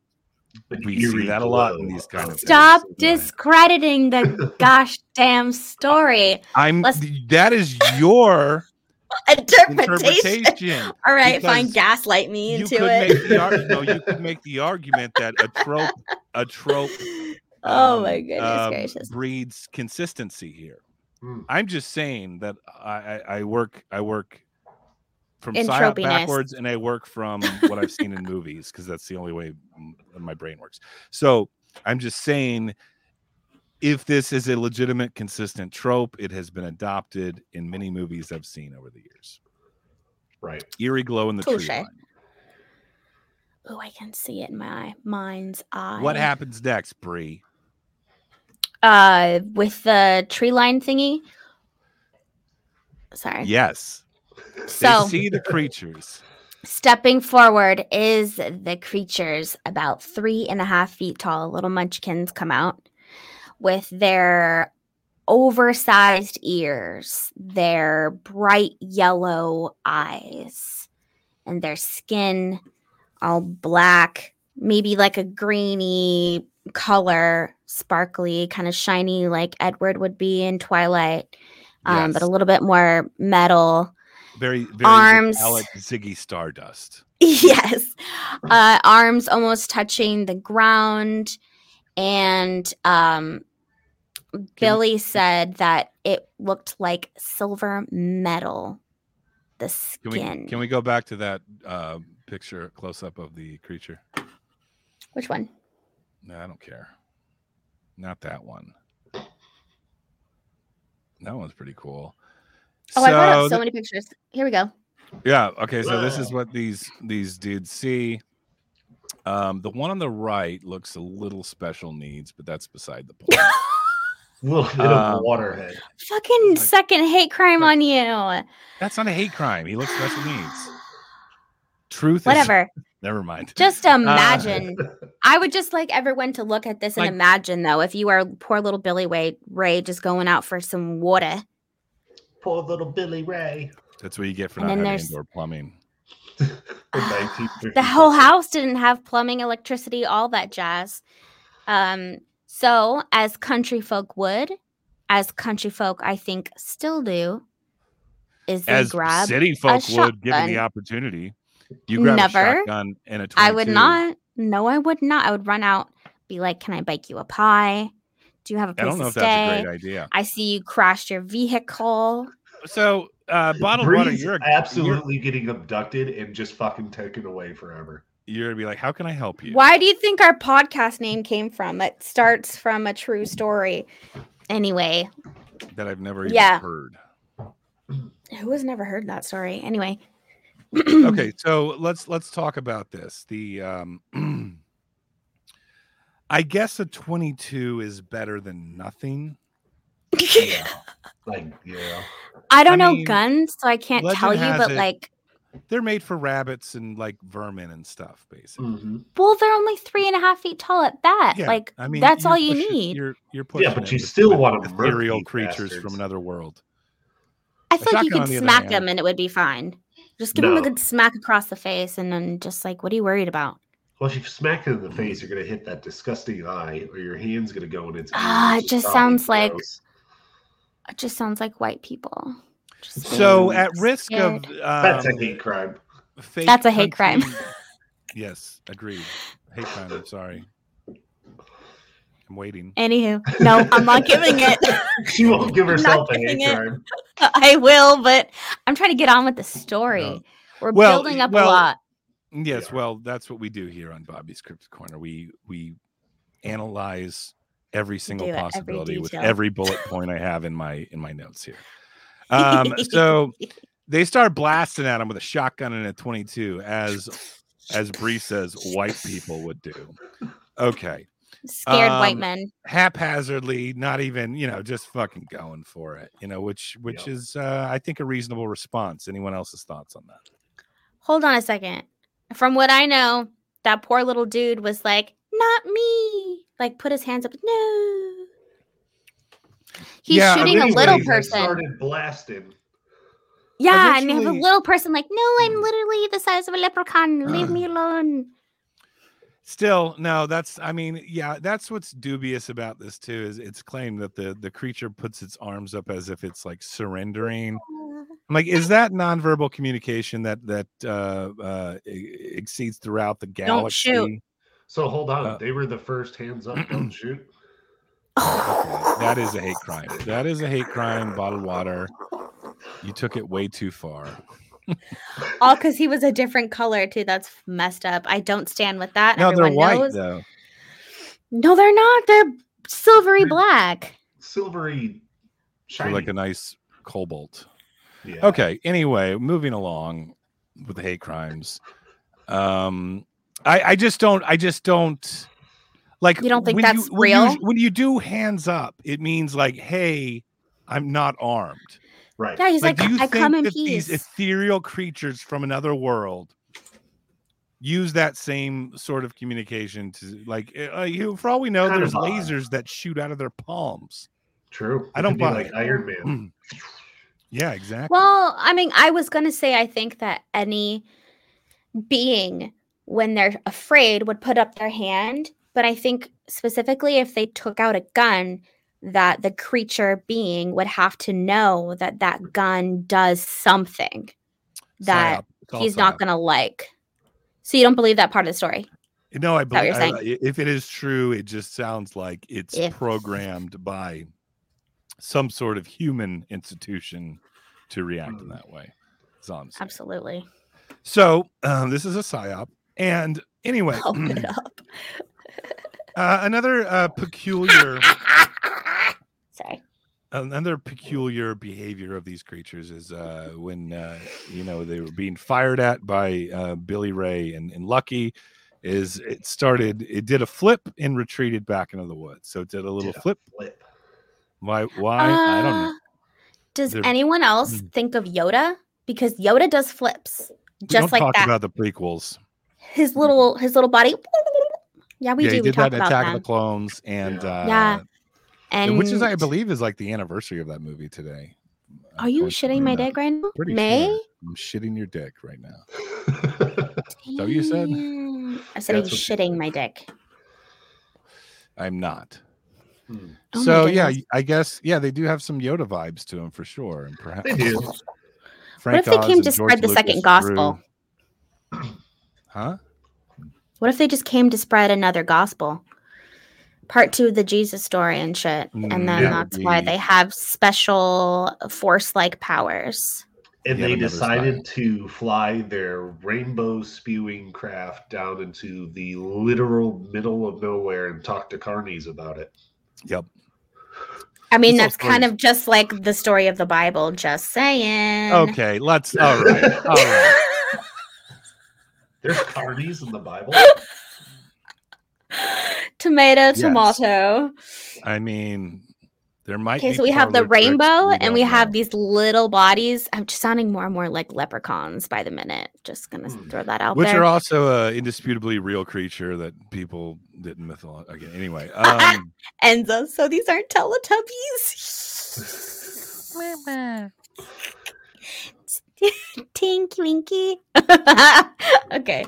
we see that a lot in these kind of of- Stop things. discrediting the gosh damn story. I'm Let's- that is your Interpretation. interpretation. All right, fine. Gaslight me You into could it. make the ar- no, you could make the argument that a trope, a trope. Oh um, my goodness um, gracious. breeds consistency here. Hmm. I'm just saying that I, I, I work I work from psyop backwards, and I work from what I've seen in movies because that's the only way m- my brain works. So I'm just saying, if this is a legitimate, consistent trope, it has been adopted in many movies I've seen over the years. Right. Eerie glow in the tree Touche. line. Oh, I can see it in my mind's eye. What happens next, Bree? Uh, with the tree line thingy. Sorry. Yes, So they see the creatures. stepping forward is the creatures about three and a half feet tall. Little munchkins come out with their oversized ears, their bright yellow eyes, and their skin all black, maybe like a greeny color, sparkly, kind of shiny, like Edward would be in Twilight, um, but a little bit more metal. Very, very Arms. metallic Ziggy Stardust. yes uh arms almost touching the ground and um billy said that it looked like silver metal the Can we skin can we go back to that uh, picture close up of the creature? which one No, I don't care. Not that one. That one's pretty cool. oh i brought up so th- many pictures here we go yeah. Okay. So this is what these these dudes see. Um, the one on the right looks a little special needs, but that's beside the point. Little bit Um, of waterhead. fucking Like- second hate crime like- on you that's not a hate crime. He looks special needs. Truth. Is, whatever never mind. just imagine I would just like everyone to look at this and Like- imagine though, if you are poor little Billy Ray, Ray just going out for some water. Poor little Billy Ray. That's what you get for And not then having there's- indoor plumbing. In Ah, 1950. The whole house didn't have plumbing, electricity, all that jazz. Um, so as country folk would, as country folk I think still do, is they As grab. city folk would, given the opportunity. You grab Never. a shotgun and a 22. I would not. No, I would not. I would run out, be like, "Can I bake you a pie? Do you have a I place I don't know to if stay? that's a great idea. I see you crashed your vehicle." So, uh, bottled water, you're, a- absolutely getting abducted and just fucking taken away forever. you're, you're gonna be like, how can I help you? Why do you think our podcast name came from? It starts from a true story. Anyway, That I've never even Yeah. heard. who has never heard that story? Anyway. Okay, so let's let's talk about this. The um, I guess a 22 is better than nothing. Yeah. Like, yeah. I don't I know mean, guns, so I can't legend tell you, but it- like, They're made for rabbits and like vermin and stuff, basically. Mhm. well, they're only three and a half feet tall at that. Yeah, like, I mean, that's you're all you pushing- need. You're you're pushing. but you still wanna murk ethereal creatures bastards. from another world. I feel like you could on the smack hand- him and it would be fine. Just give him a good smack across the face and then just like, what are you worried about? Well, if you smack it in the face, you're going to hit that disgusting eye, or your hand's going to go in its. Ah, ear, it just sounds like- gross. It just sounds like white people. Just So, at risk of scared. That's a um, hate crime. That's a hate crime. yes, agreed. Hate crime. I'm sorry. I'm waiting. Anywho, no, I'm not giving it. She won't give herself a giving hate crime. I will, but I'm trying to get on with the story. No. We're Well, building up well, a lot. Yes, Yeah. well, that's what we do here on Bobby's Cryptic Corner. We we analyze every single Do it, every possibility with every bullet point I have in my in my notes here. Um, so they start blasting at him with a shotgun and a 22, as as Bree says, white people would do. Okay, Scared white um, men. haphazardly, not even you know, just fucking going for it. You know, which which Yeah. is uh, I think a reasonable response. Anyone else's thoughts on that? Hold on a second. From what I know, that poor little dude was like, "Not me!" Like put his hands up. No. He's Yeah, shooting a little person. started blasting. Yeah, and you have a little person like, "No, I'm Hmm. literally the size of a leprechaun. Leave me alone." Still, no, that's I mean, yeah, that's what's dubious about this too, is it's claimed that the the creature puts its arms up as if it's like surrendering. I'm like, is that nonverbal communication that that uh uh exceeds throughout the galaxy? Don't shoot. So hold on. Uh, they were the first hands up. Don't shoot. Okay, that is a hate crime. That is a hate crime, bottled water. You took it way too far. All because he was a different color too. That's messed up. I don't stand with that. No, they're white knows. though. No, they're not. They're silvery black. Silvery, They're shiny. like a nice cobalt. yeah. Okay. Anyway, moving along with the hate crimes. Um, I I just don't. I just don't. Like You don't think when that's you, when you- real? when you do hands up, it means like, hey, I'm not armed. Right. Yeah, he's like, do you I think come in that these ethereal creatures from another world use that same sort of communication to like uh, you for all we know Kind there's lasers that shoot out of their palms True. I don't could buy like it. Iron Man. yeah exactly Well, I mean, I was gonna say I think that any being, when they're afraid, would put up their hand. But I think specifically if they took out a gun, that the creature being would have to know that that gun does something that Psyop. It's all he's not gonna like. So you don't believe that part of the story? no i believe you're I- if it is true it just sounds like it's If. programmed by some sort of human institution to react in Hmm. that way That's all I'm saying. Absolutely. so um, this is a psyop and anyway up. uh, another uh, peculiar Sorry. another peculiar behavior of these creatures is uh, when uh, you know they were being fired at by uh, Billy Ray and, and Lucky. Is it started? It did a flip and retreated back into the woods. So it did a little Did a flip. Flip. Why? Why? I don't know. Uh, Does They're- anyone else Mm. think of Yoda? Because Yoda does flips We just don't like talk that. about the prequels. his little his little body. Yeah, we yeah, do. he we did talk that about Attack them. of the Clones, and uh, Yeah, and which is I believe is like the anniversary of that movie today. Are you shitting my dick right now? Pretty May? sure. I'm shitting your dick right now. that what you said? I said, Are you That's shitting my dick? I'm not. Hmm. Oh so yeah. I guess yeah, they do have some Yoda vibes to them for sure, and perhaps They do. Frank what if they Oz came and to George spread the second Lucas gospel? threw- Huh? What if they just came to spread another gospel? Part two of the Jesus story and shit. Mm, and then yeah. that's why they have special force like powers. And Yet they another decided to fly their rainbow spewing craft down into the literal middle of nowhere and talk to carnies about it. Yep. I mean, It's that's kind of just like the story of the Bible, just saying. Okay, let's. All right. All right. There's carnies in the Bible. Tomato, Yes. tomato. I mean, there might. Okay, be so we have the rainbow and we don't have these little bodies. I'm just sounding more and more like leprechauns by the minute. Just gonna Hmm. throw that out which there. are also a indisputably real creature that people didn't mythologize. Okay, anyway, um, Enzo, so these aren't Teletubbies. Tinky Winky. okay.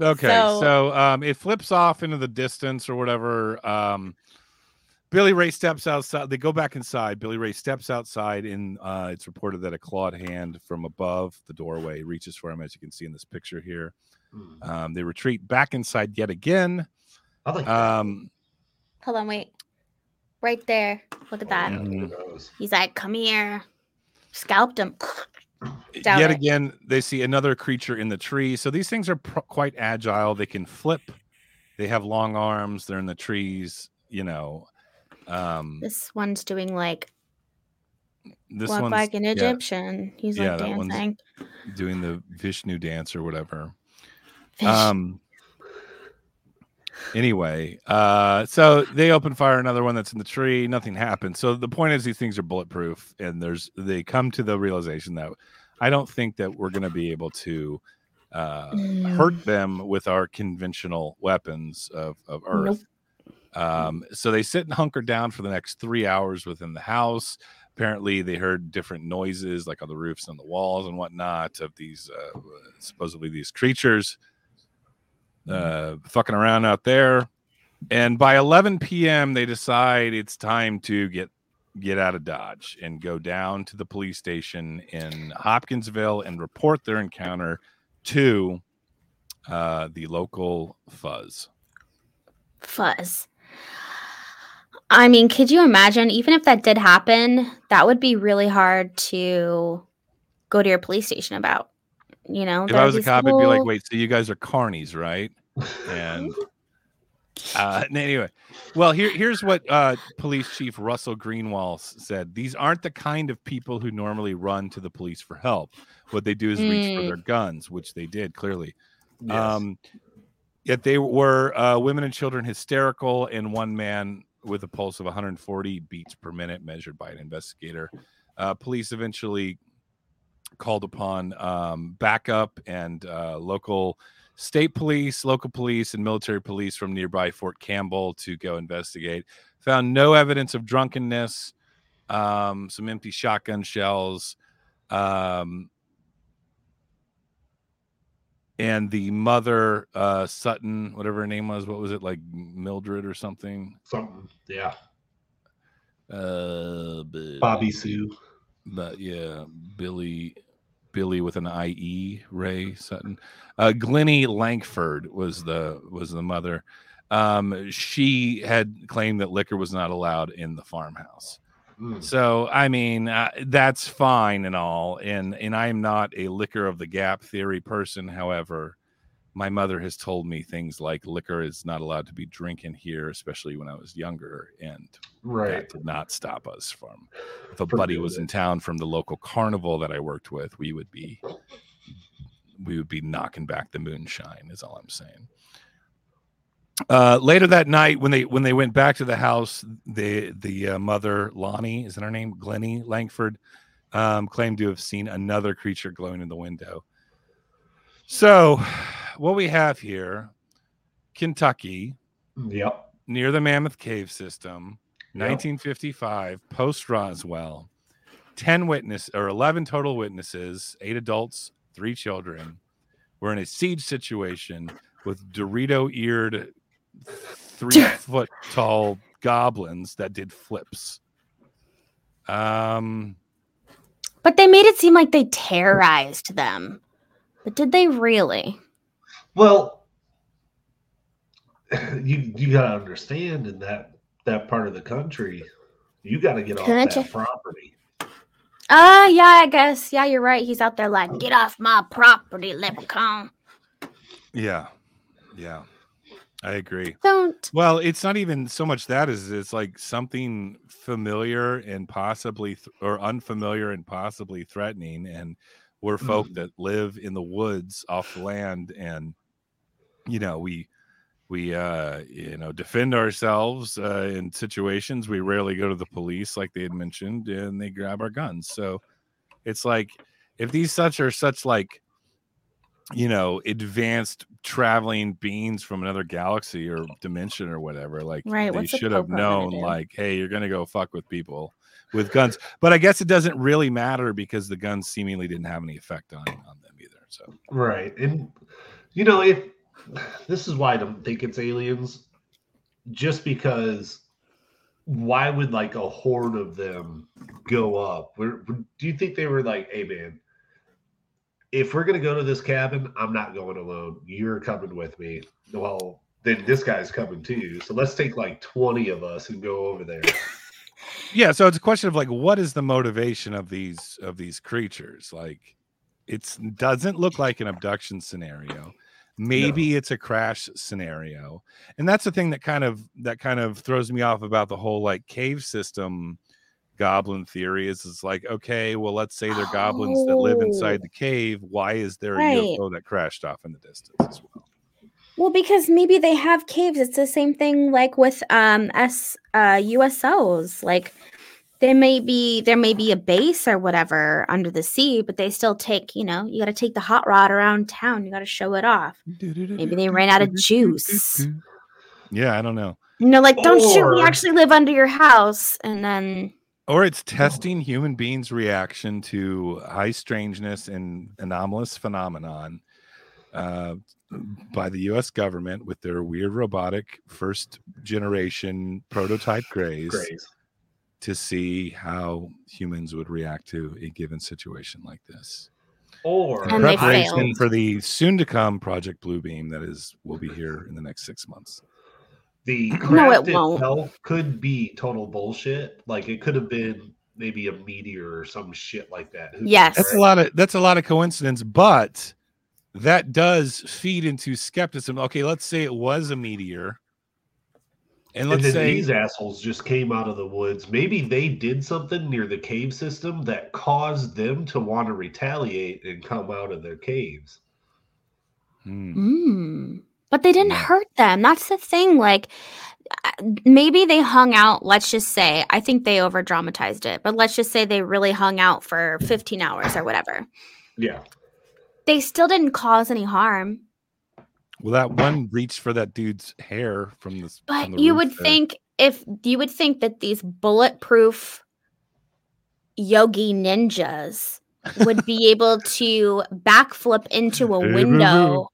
Okay, So- so, um, it flips off into the distance or whatever. Um, Billy Ray steps outside. They go back inside. Billy Ray steps outside, and uh, it's reported that a clawed hand from above the doorway reaches for him, as you can see in this picture here. Hmm. Um, they retreat back inside yet again. Like. Um, Hold on, wait. Right there. Look at that. Yeah, there Mhm. He's like, come here. Scalped him. Down yet it. again, they see another creature in the tree. So these things are pro- quite agile. They can flip. They have long arms. They're in the trees. You know, um, This one's doing like this walk one's like an yeah, Egyptian. He's Yeah, like dancing. doing the Vishnu dance or whatever. Fish. Um. Anyway, uh, so they open fire another one that's in the tree. Nothing happens. So the point is, these things are bulletproof, and there's they come to the realization that I don't think that we're going to be able to uh, Mm. hurt them with our conventional weapons of of Earth. Um, so they sit and hunker down for the next three hours within the house. Apparently, they heard different noises, like on the roofs and the walls and whatnot, of these uh, supposedly these creatures uh, fucking around out there. And by 11 p.m., they decide it's time to get get out of Dodge and go down to the police station in Hopkinsville and report their encounter to uh, the local fuzz. Fuzz. I mean, could you imagine, even if that did happen, that would be really hard to go to your police station about. You know, If I was a these cop, I'd be like, wait, so you guys are carnies, right? And uh, anyway, well, here here's what uh, Police Chief Russell Greenwald said: These aren't the kind of people who normally run to the police for help. What they do is reach for Mm. their guns, which they did clearly. Yes. Um, yet they were uh, women and children hysterical, and one man with a pulse of 140 beats per minute, measured by an investigator. Uh, police eventually called upon um, backup and uh, local state police, local police, and military police from nearby Fort Campbell to go investigate. Found no evidence of drunkenness, um, some empty shotgun shells. Um, and the mother, uh, Sutton, whatever her name was, what was it like Mildred or something? Something. Yeah. Uh, Bobby Sue. But yeah, Billy, Billy with an I E, Ray Sutton. Uh, Glennie Lankford was the was the mother. Um, she had claimed that liquor was not allowed in the farmhouse. Mm. So I mean, uh, that's fine and all, and and I'm not a liquor of the gap theory person. However, my mother has told me things like liquor is not allowed to be drinking here, especially when I was younger, and Right. that did not stop us from if a buddy was in town from the local carnival that i worked with we would be we would be knocking back the moonshine is all i'm saying. Uh later that night when they when they went back to the house the the uh, mother lonnie is that her name? Glennie lankford um claimed to have seen another creature glowing in the window. So what we have here kentucky Yep. near the Mammoth Cave system, Yep. 1955, post Roswell. 10 witness or 11 total witnesses, eight adults, three children. We're in a siege situation with Dorito eared, three foot tall goblins that did flips. Um, But they made it seem like they terrorized them. But did they really? Well, you you gotta understand in that that part of the country, you gotta get off Couldn't that you- property. Ah, yeah, I guess. Yeah, you're right. He's out there like, get off my property, leprechaun. yeah, yeah, I agree. Don't. Well, it's not even so much that as it's like something familiar and possibly th- or unfamiliar and possibly threatening. And we're folk that live in the woods off the land, and you know we we uh you know defend ourselves uh, in situations. We rarely go to the police, like they had mentioned, and they grab our guns. So it's like if these such are such like you know advanced traveling beings from another galaxy or dimension or whatever like Right, they what's the should have known like hey you're gonna go fuck with people with guns but i guess it doesn't really matter because the guns seemingly didn't have any effect on on them either so Right. And you know, if this is why I don't think it's aliens, just because why would like a horde of them go up? Where, do you think they were like, hey man, if we're gonna go to this cabin, I'm not going alone. You're coming with me. Well, then this guy's coming too. So let's take like 20 of us and go over there. yeah so it's a question of like what is the motivation of these of these creatures like it's doesn't look like an abduction scenario maybe it's a crash scenario and that's the thing that kind of that kind of throws me off about the whole like cave system goblin theory is it's like okay well let's say they're goblins that live inside the cave why is there a ufo that crashed off in the distance as well Well, because maybe they have caves. It's the same thing like with um S uh USOs. Like they may be there may be a base or whatever under the sea, but they still take, you know, you gotta take the hot rod around town. You gotta show it off. Maybe they ran out of juice. yeah i don't know You know, like don't shoot, we actually live under your house. And then or it's testing human beings reaction to high strangeness and anomalous phenomenon uh, by the us government with their weird robotic first generation prototype grays Grace. To see how humans would react to a given situation like this Or And they preparation for the soon to come project bluebeam that is will be here in the next six months the No, craft it won't. itself could be total bullshit. Like it could have been maybe a meteor or some shit like that. Who Yes. That's a lot of that's a lot of coincidence, but that does feed into skepticism. Okay, let's say it was a meteor. And And let's then say these assholes just came out of the woods. Maybe they did something near the cave system that caused them to want to retaliate and come out of their caves. Hmm. Mm. But they didn't Yeah. hurt them. That's the thing. Like, uh, maybe they hung out. Let's just say, I think they over dramatized it, but let's just say they really hung out for 15 hours or whatever. Yeah. They still didn't cause any harm. Well, that one reached for that dude's hair from this. But you would think if you would think that these bulletproof yogi ninjas would be able to backflip into a window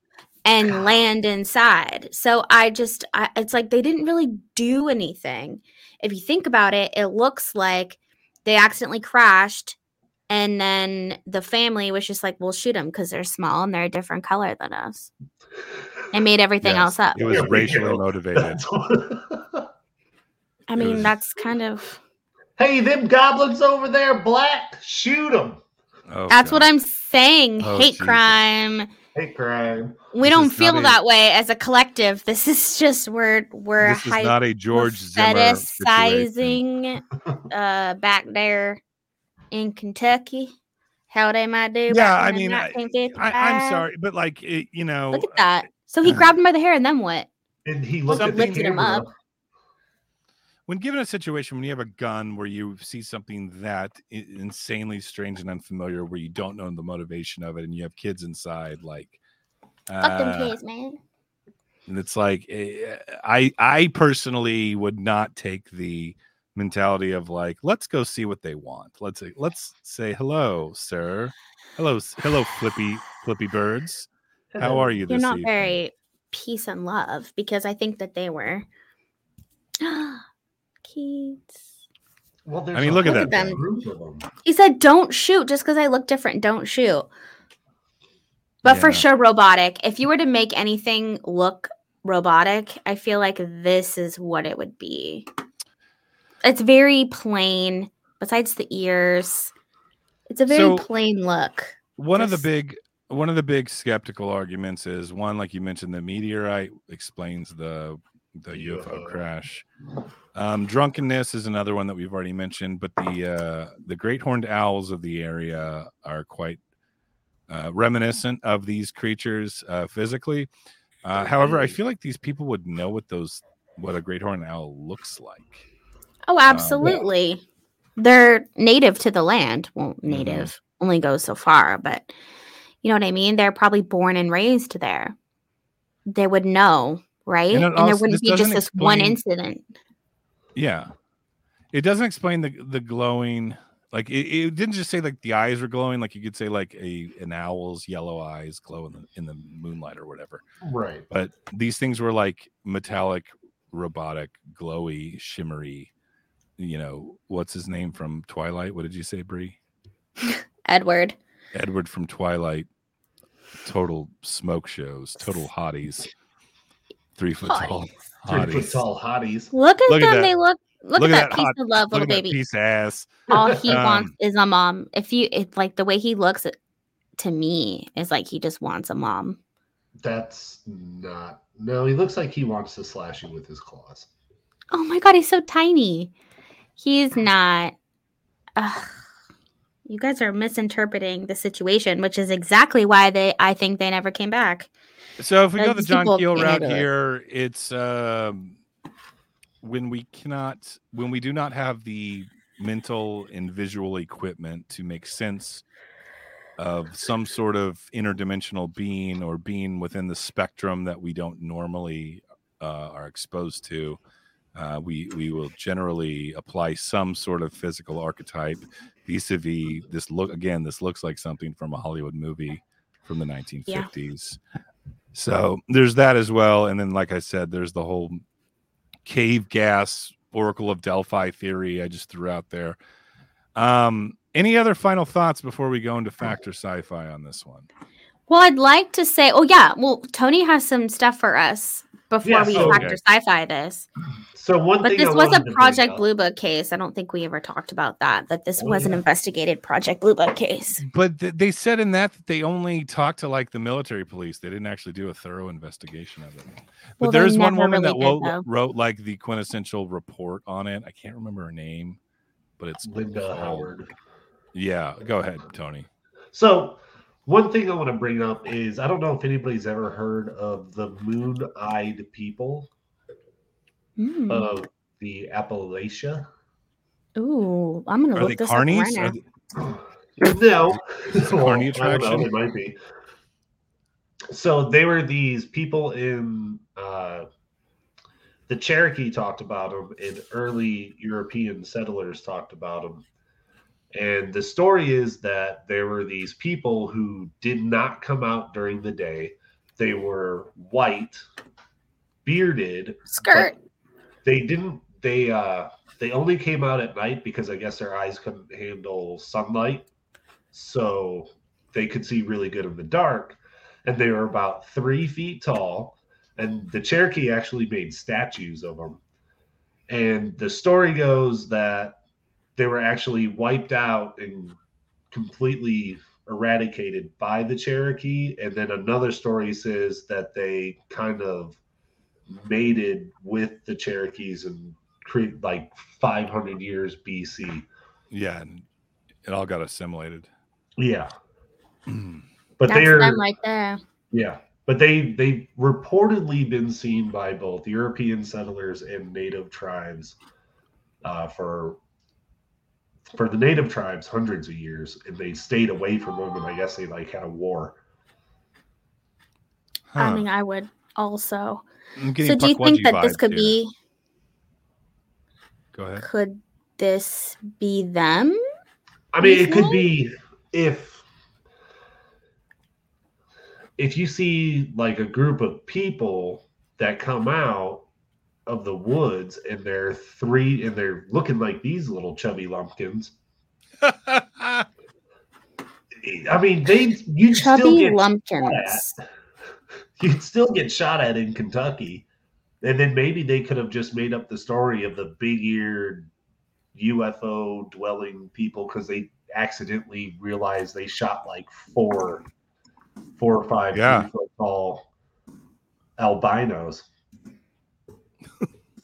and God. land inside. So I just I, it's like they didn't really do anything. If you think about it, it looks like they accidentally crashed and then the family was just like, "We'll shoot them because they're small and they're a different color than us." And made everything Yes, else up. It was There racially motivated. I mean, was- that's kind of hey, them goblins over there, black, shoot them. Oh, That's what I'm saying. Oh, Hate Jesus. crime. Hate crime. We This don't feel not a- that way as a collective. This is just we're we're This is hy- not a we're George Zimmer situation. fetishizing uh back there in Kentucky. How they might do. Yeah, I mean, I, I, I'm sorry, but like it, you know, Look at that. So he grabbed him by the hair and then what? And he looked Something at lifted him up. when given a situation when you have a gun where you see something that insanely strange and unfamiliar where you don't know the motivation of it and you have kids inside like Fuck them uh, kids, man. and it's like eh, i i personally would not take the mentality of like let's go see what they want let's say let's say hello sir hello hello flippy flippy birds how are you You're not evening? very peace and love because I think that they were kids. Well, I mean, a look at that thing. them. He said, "Don't shoot just because I look different. Don't shoot." But for sure, robotic. If you were to make anything look robotic, I feel like this is what it would be. It's very plain. Besides the ears, it's a very So- plain look. one of the big one of the big skeptical arguments is one like you mentioned the meteorite explains the the UFO, UFO. crash. Um, drunkenness is another one that we've already mentioned, but the uh, the great horned owls of the area are quite uh, reminiscent of these creatures uh, physically. Uh, however, I feel like these people would know what those what a great horned owl looks like. Oh, absolutely. They're native to the land. Well, Mm-hmm. native only goes so far, but you know what I mean? They're probably born and raised there. They would know, right? And And, there wouldn't be just doesn't this one incident. Yeah. It doesn't explain the the glowing like it, it didn't just say like the eyes were glowing like you could say like a an owl's yellow eyes glow in the in the moonlight or whatever. Right. But these things were like metallic, robotic, glowy, shimmery. You know, what's his name from Twilight? What did you say, Brie? Edward. Edward from Twilight. Total smoke shows, total hotties. Three foot tall Three foot hotties. tall hotties. Look at Look them. that. They look look, Look at at that that piece hot- of love, Look little at that baby. piece of ass. All he wants Um, is a mom. If you it's like the way he looks to me is like he just wants a mom. That's not. No, he looks like he wants to slash you with his claws. Oh my god, he's so tiny. He's not. Ugh. You guys are misinterpreting the situation, which is exactly why they. I think they never came back. So if we Uh, go the John Keel route it. here, it's um, when we cannot, when we do not have the mental and visual equipment to make sense of some sort of interdimensional being or being within the spectrum that we don't normally uh, are exposed to. Uh, we we will generally apply some sort of physical archetype vis-a-vis this look again this looks like something from a hollywood movie from the 1950s so there's that as well and then like i said there's the whole cave gas oracle of delphi theory i just threw out there. Um any other final thoughts before we go into fact or sci-fi on this one Well, I'd like to say, oh yeah, well, Tony has some stuff for us before Yeah, we so- fact or sci-fi this. So one But thing this I was a Project Blue Book case. I don't think we ever talked about that. That this Oh, was an oh, investigated Project Blue Book case. But th- they said in that that they only talked to like the military police. They didn't actually do a thorough investigation of it. But Well, they there's one woman really that did, wrote, though. wrote like the quintessential report on it. I can't remember her name, but it's Linda Howard. Yeah, go ahead, Tony. So one thing I want to bring up is I don't know if anybody's ever heard of the moon-eyed people Mm. of the Appalachia. Ooh, I'm gonna Are look they this up right now. Are they- No, Is it Well, carny I don't know, attraction? It might be. So they were these people in uh, the Cherokee talked about them, and early European settlers talked about them. And the story is that there were these people who did not come out during the day. They were white, bearded, Skirt. they didn't they uh they only came out at night because i guess their eyes couldn't handle sunlight so they could see really good in the dark and they were about three feet tall and the cherokee actually made statues of them and the story goes that they were actually wiped out and completely eradicated by the cherokee and then another story says that they kind of mated with the Cherokees and create like 500 years BC. Yeah, and it all got assimilated. Yeah, but That's they're them right there. yeah, but they they reportedly been seen by both European settlers and native tribes uh, for for the native tribes hundreds of years, and they stayed away from them, and I guess they like had a war. I mean, I would also. So do you think that this could here. be Go ahead. could this be them? I mean, it could think? be if if you see like a group of people that come out of the woods and they're three and they're looking like these little chubby lumpkins. I mean, they you still Chubby get lumpkins. you'd still get shot at in Kentucky. And then maybe they could have just made up the story of the big eared UFO dwelling people because they accidentally realized they shot like four, four or five Yeah. three tall albinos.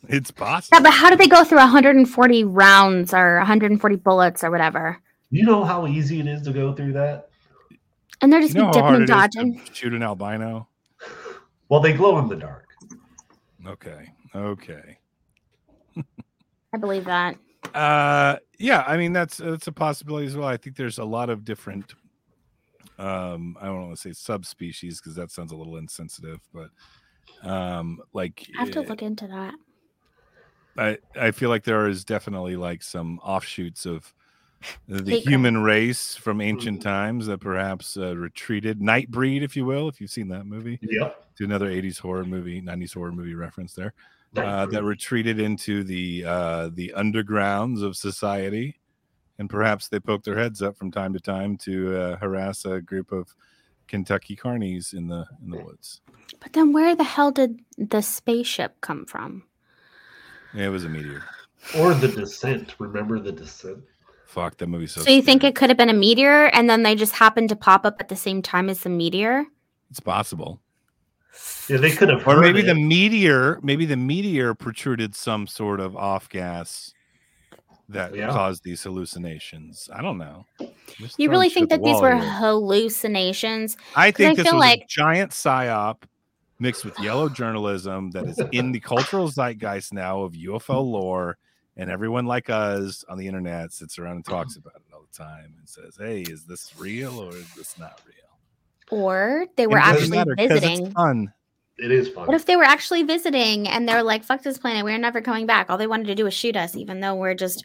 it's possible. Yeah, but how did they go through 140 rounds or 140 bullets or whatever? You know how easy it is to go through that? And they're You just know be dipping and it is to dodging. shoot an albino? Well, they glow in the dark. Okay. Okay. I believe that. Uh, yeah, I mean that's that's a possibility as well. I think there's a lot of different. Um, I don't want to say subspecies because that sounds a little insensitive, but um, like I have to eh, look into that. I I feel like there is definitely like some offshoots of the Take human race from ancient Mhm. times that perhaps uh, retreated, Nightbreed, if you will, if you've seen that movie. Yep. To another 80s horror movie, 90s horror movie reference there. uh, that retreated into the uh, the undergrounds of society, and perhaps they poked their heads up from time to time to uh, harass a group of Kentucky carnies in the in the woods. But then where the hell did the spaceship come from? Yeah, it was a meteor. or the descent. Remember the descent? Fuck that movie. So, So, you think it could have been a meteor and then they just happened to pop up at the same time as the meteor? it's possible, Yeah, they could have. or maybe it. the meteor, maybe the meteor protruded some sort of off gas that Yeah. caused these hallucinations. I don't know. Just You really think at the that these were here. hallucinations? I think I this feel was a giant psyop mixed with yellow journalism that is in the cultural zeitgeist now of UFO mm. lore, and everyone like us on the internet sits around and mm-hmm. talks about it all the time and says, "Hey, is this real or is this not real?" Or they were And it doesn't actually matter 'cause visiting? It's fun. It is fun. What if they were actually visiting and they're like, fuck this planet, we're never coming back. All they wanted to do was shoot us, even though we're just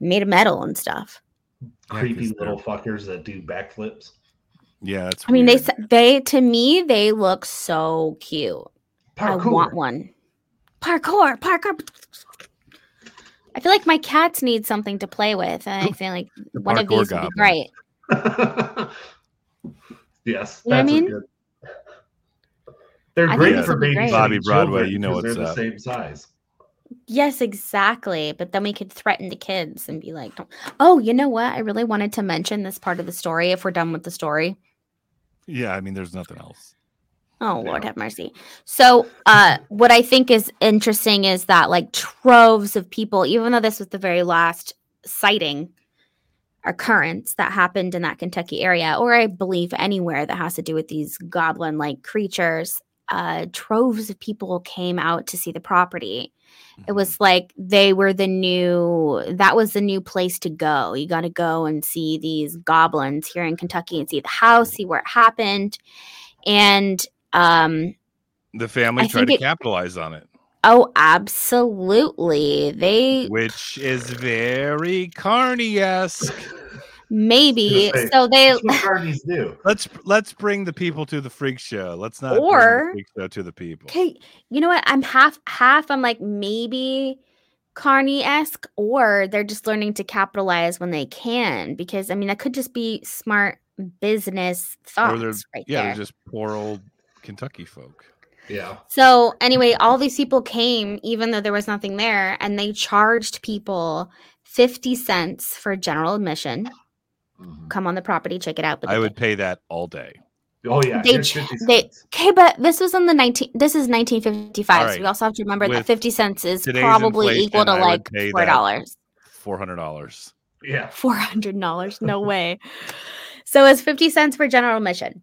made of metal and stuff. Yeah, creepy 'cause they're- little fuckers that do backflips. Yeah, that's. I mean, they weird. they to me they look so cute. I want Parkour. one. Parkour, parkour. I feel like my cats need something to play with, and I feel like The one of parkour these would be great. yes, You know I mean? good. They're I great this for would be great. Bobby Broadway, you know what's they're the same size. Yes, exactly. But then we could threaten the kids and be like, "Oh, you know what? I really wanted to mention this part of the story. If we're done with the story, Yeah, I mean, there's nothing else. oh Lord Yeah. have mercy." So, uh, what I think is interesting is that like troves of people, even though this was the very last sighting occurrence that happened in that Kentucky area, or I believe anywhere that has to do with these goblin-like creatures, uh, troves of people came out to see the property. It was like they were the new that was the new place to go. You got to go and see these goblins here in Kentucky and see the house, see where it happened. And um the family I tried to it- capitalize on it, oh, absolutely. They which is very Carney esque. maybe say, so they That's do. Let's let's bring the people to the freak show. Let's not bring Or- the freak show to the people. Okay, you know what? I'm half half. I'm like maybe Carney esque, or they're just learning to capitalize when they can. Because I mean, that could just be smart business Or they're thoughts right yeah, there. they're just poor old Kentucky folk. Yeah. So anyway, all these people came, even though there was nothing there, and they charged people fifty cents for general admission. Mhm. Come on the property, check it out. But I they would pay that all day. Oh yeah. They here's ch- 50 they- Okay, but this was in the 19 this is 1955. All So we also have to remember that 50 cents is probably equal to I like four dollars. Four hundred dollars. Yeah. Four hundred dollars. No way. So it's 50 cents for general admission.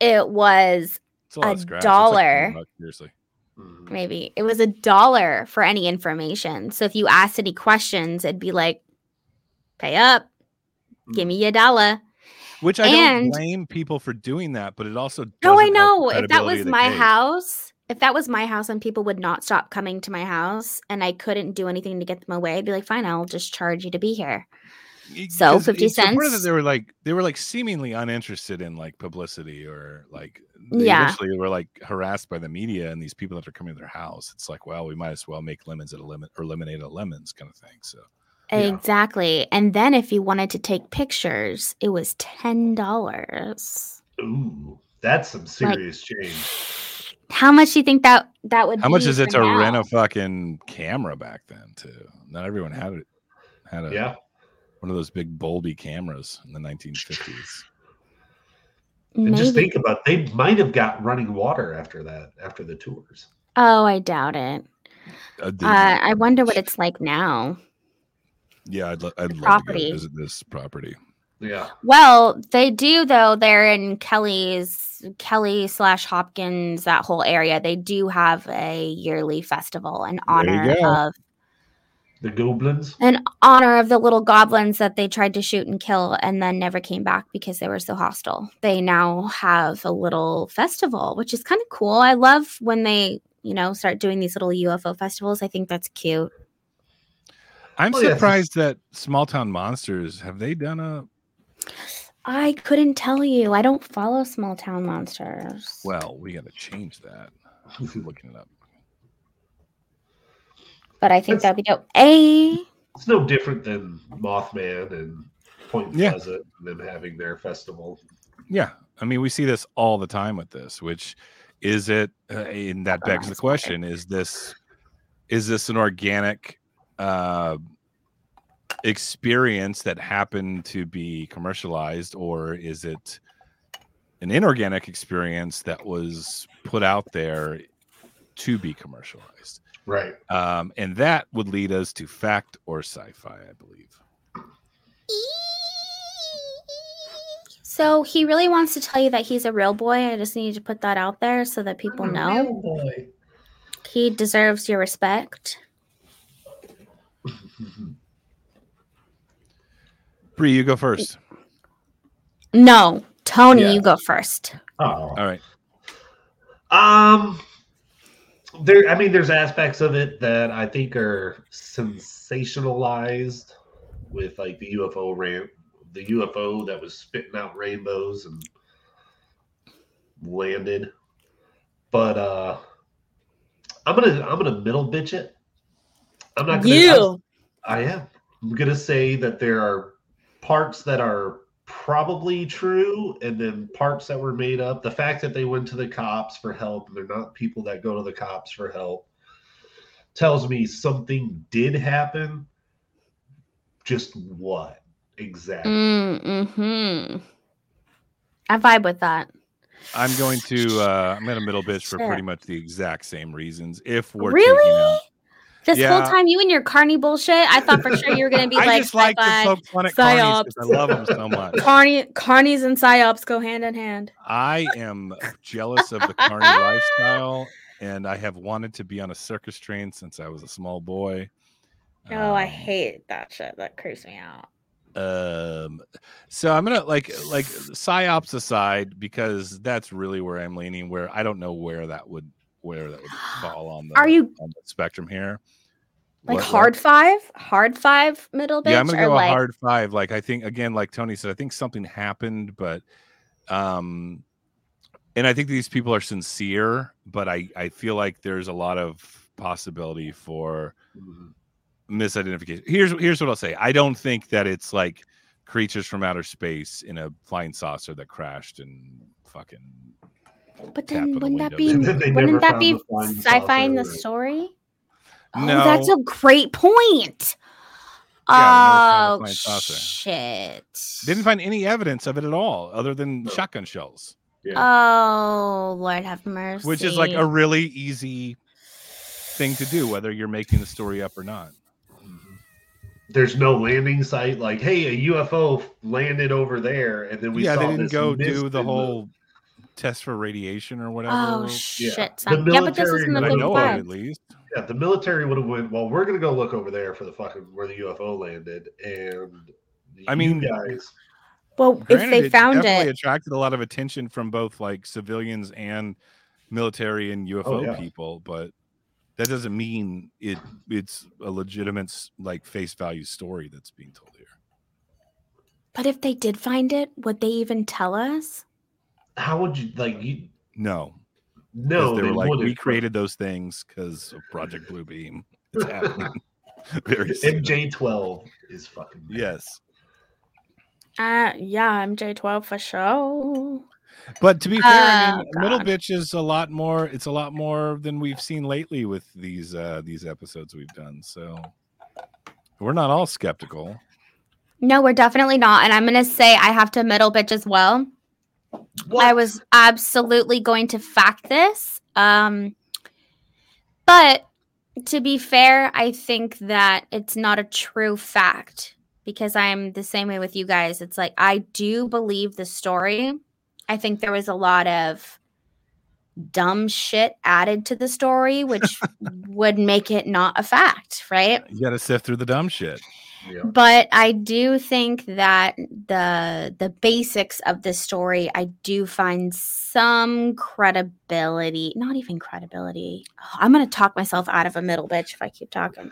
It was a A of like dollar. seriously. Mhm. maybe it was a dollar for any information. So if you asked any questions, it'd be like, pay up, give me mm. a dollar. Which I And- don't blame people for doing that, but it also No, I doesn't help the know. If that was my case. house, if that was my house and people would not stop coming to my house and I couldn't do anything to get them away, I'd be like, fine, I'll just charge you to be here. So, 'cause 50 it's that cents? They were like they were like seemingly uninterested in like publicity or like they Yeah. eventually were like harassed by the media and these people that are coming to their house. It's like, well, we might as well make lemons at a lemon or lemonade at lemons kind of thing. So Yeah. Exactly. And then if you wanted to take pictures, it was $10. Ooh, that's some serious change. How much do you think that that would how much is it for to rent a fucking camera back then too? Not everyone had it had a Yeah. one of those big bulby cameras in the 1950s. And just think about they might have got running water after that, after the tours. Oh, I doubt it. Uh, I wonder what it's like now. Yeah, I'd, lo- I'd love to property. go visit this property. Yeah. Well, they do though. They're in Kelly's Kelly slash Hopkins, that whole area. They do have a yearly festival in honor of The goblins. in honor of the little goblins that they tried to shoot and kill and then never came back because they were so hostile. They now have a little festival, which is kind of cool. I love when they, you know, start doing these little UFO festivals. I think that's cute. I'm Oh, yes, it's- surprised that Small Town Monsters have they done a I couldn't tell you. I don't follow small town monsters. well. We got to change that. I'm looking it up. but I think That's- that'd be dope. A It's no different than Mothman and Point Yeah. Pleasant and them having their festival. Yeah, I mean we see this all the time with this. Which is it? Uh, and that begs the question: Is this is this an organic uh, experience that happened to be commercialized, or is it an inorganic experience that was put out there to be commercialized? Right. Um, and that would lead us to fact or sci-fi, I believe. So he really wants to tell you that he's a real boy. I just need to put that out there so that people know boy. he deserves your respect. Bree, you go first. No, Tony, Yeah. you go first. oh. All right. Um there I mean there's aspects of it that I think are sensationalized with like the UFO ran the UFO that was spitting out rainbows and landed. But uh I'm gonna I'm gonna middle bitch it. I'm not gonna I am. I'm gonna say that there are parts that are probably true, and then parts that were made up. The fact that they went to the cops for help, and they're not people that go to the cops for help, tells me something did happen. Just what exactly? Mm-hmm. I vibe with that. I'm going to uh I'm gonna middle bitch for Shit. pretty much the exact same reasons. If we're Really? This whole time, you and your carny bullshit. I thought for sure you were gonna be like, I like, just like to poke fun at carnies I love them so much. Carney, carnies and psyops go hand in hand. I am jealous of the carny lifestyle, and I have wanted to be on a circus train since I was a small boy. Oh, I Um, hate that shit. That creeps me out. Um, so I'm gonna like like psyops aside because that's really where I'm leaning. Where I don't know where that would where that would fall on the Are you- on the spectrum here. Like What- what? hard five, hard five, middle bitch, Yeah, I'm gonna go like a hard five. Like I think again, like Tony said, I think something happened, but um, and I think these people are sincere, but I I feel like there's a lot of possibility for Mhm. misidentification. Here's here's what I'll say. I don't think that it's like creatures from outer space in a flying saucer that crashed and fucking. But then wouldn't that be wouldn't that be sci-fi in the saucer. story? Oh, No. that's a great point. Yeah, they never found oh the flying shit! Didn't find any evidence of it at all, other than No. shotgun shells, Yeah. Oh Lord have mercy. which is like a really easy thing to do, whether you're making the story up or not. Mhm. There's no landing site. Like, hey, a UFO landed over there, and then we yeah, saw they didn't this go mist do the in whole test for radiation or whatever. Oh Yeah. shit! The son. Yeah, but this was military in the that I know of, 55. at least. Yeah, the military would have went. Well, we're gonna go look over there for the fucking where the UFO landed, and I mean, guys. Well, Granted, if they found definitely it, attracted a lot of attention from both like civilians and military and UFO Oh, yeah. people, but that doesn't mean it it's a legitimate like face value story that's being told here. but if they did find it, would they even tell us? How would you like you? No, No, they they were like, wouldn't. we created those things because of Project Blue Beam. It's happening very soon. MJ12 is fucking. Yes, Uh, yeah, MJ12 for sure. but to be fair, I Oh, mean, middle bitch is a lot more. It's a lot more than we've seen lately with these uh these episodes we've done. So we're not all skeptical. No, we're definitely not. And I'm gonna say I have to middle bitch as well. What? I was absolutely going to fact this. Um, but to be fair, I think that it's not a true fact because I'm the same way with you guys. It's like I do believe the story. I think there was a lot of dumb shit added to the story, which would make it not a fact, right? You got to sift through the dumb shit. Yeah. but I do think that the the basics of the story I do find some credibility, not even credibility. Oh, I'm gonna talk myself out of a middle bitch if I keep talking.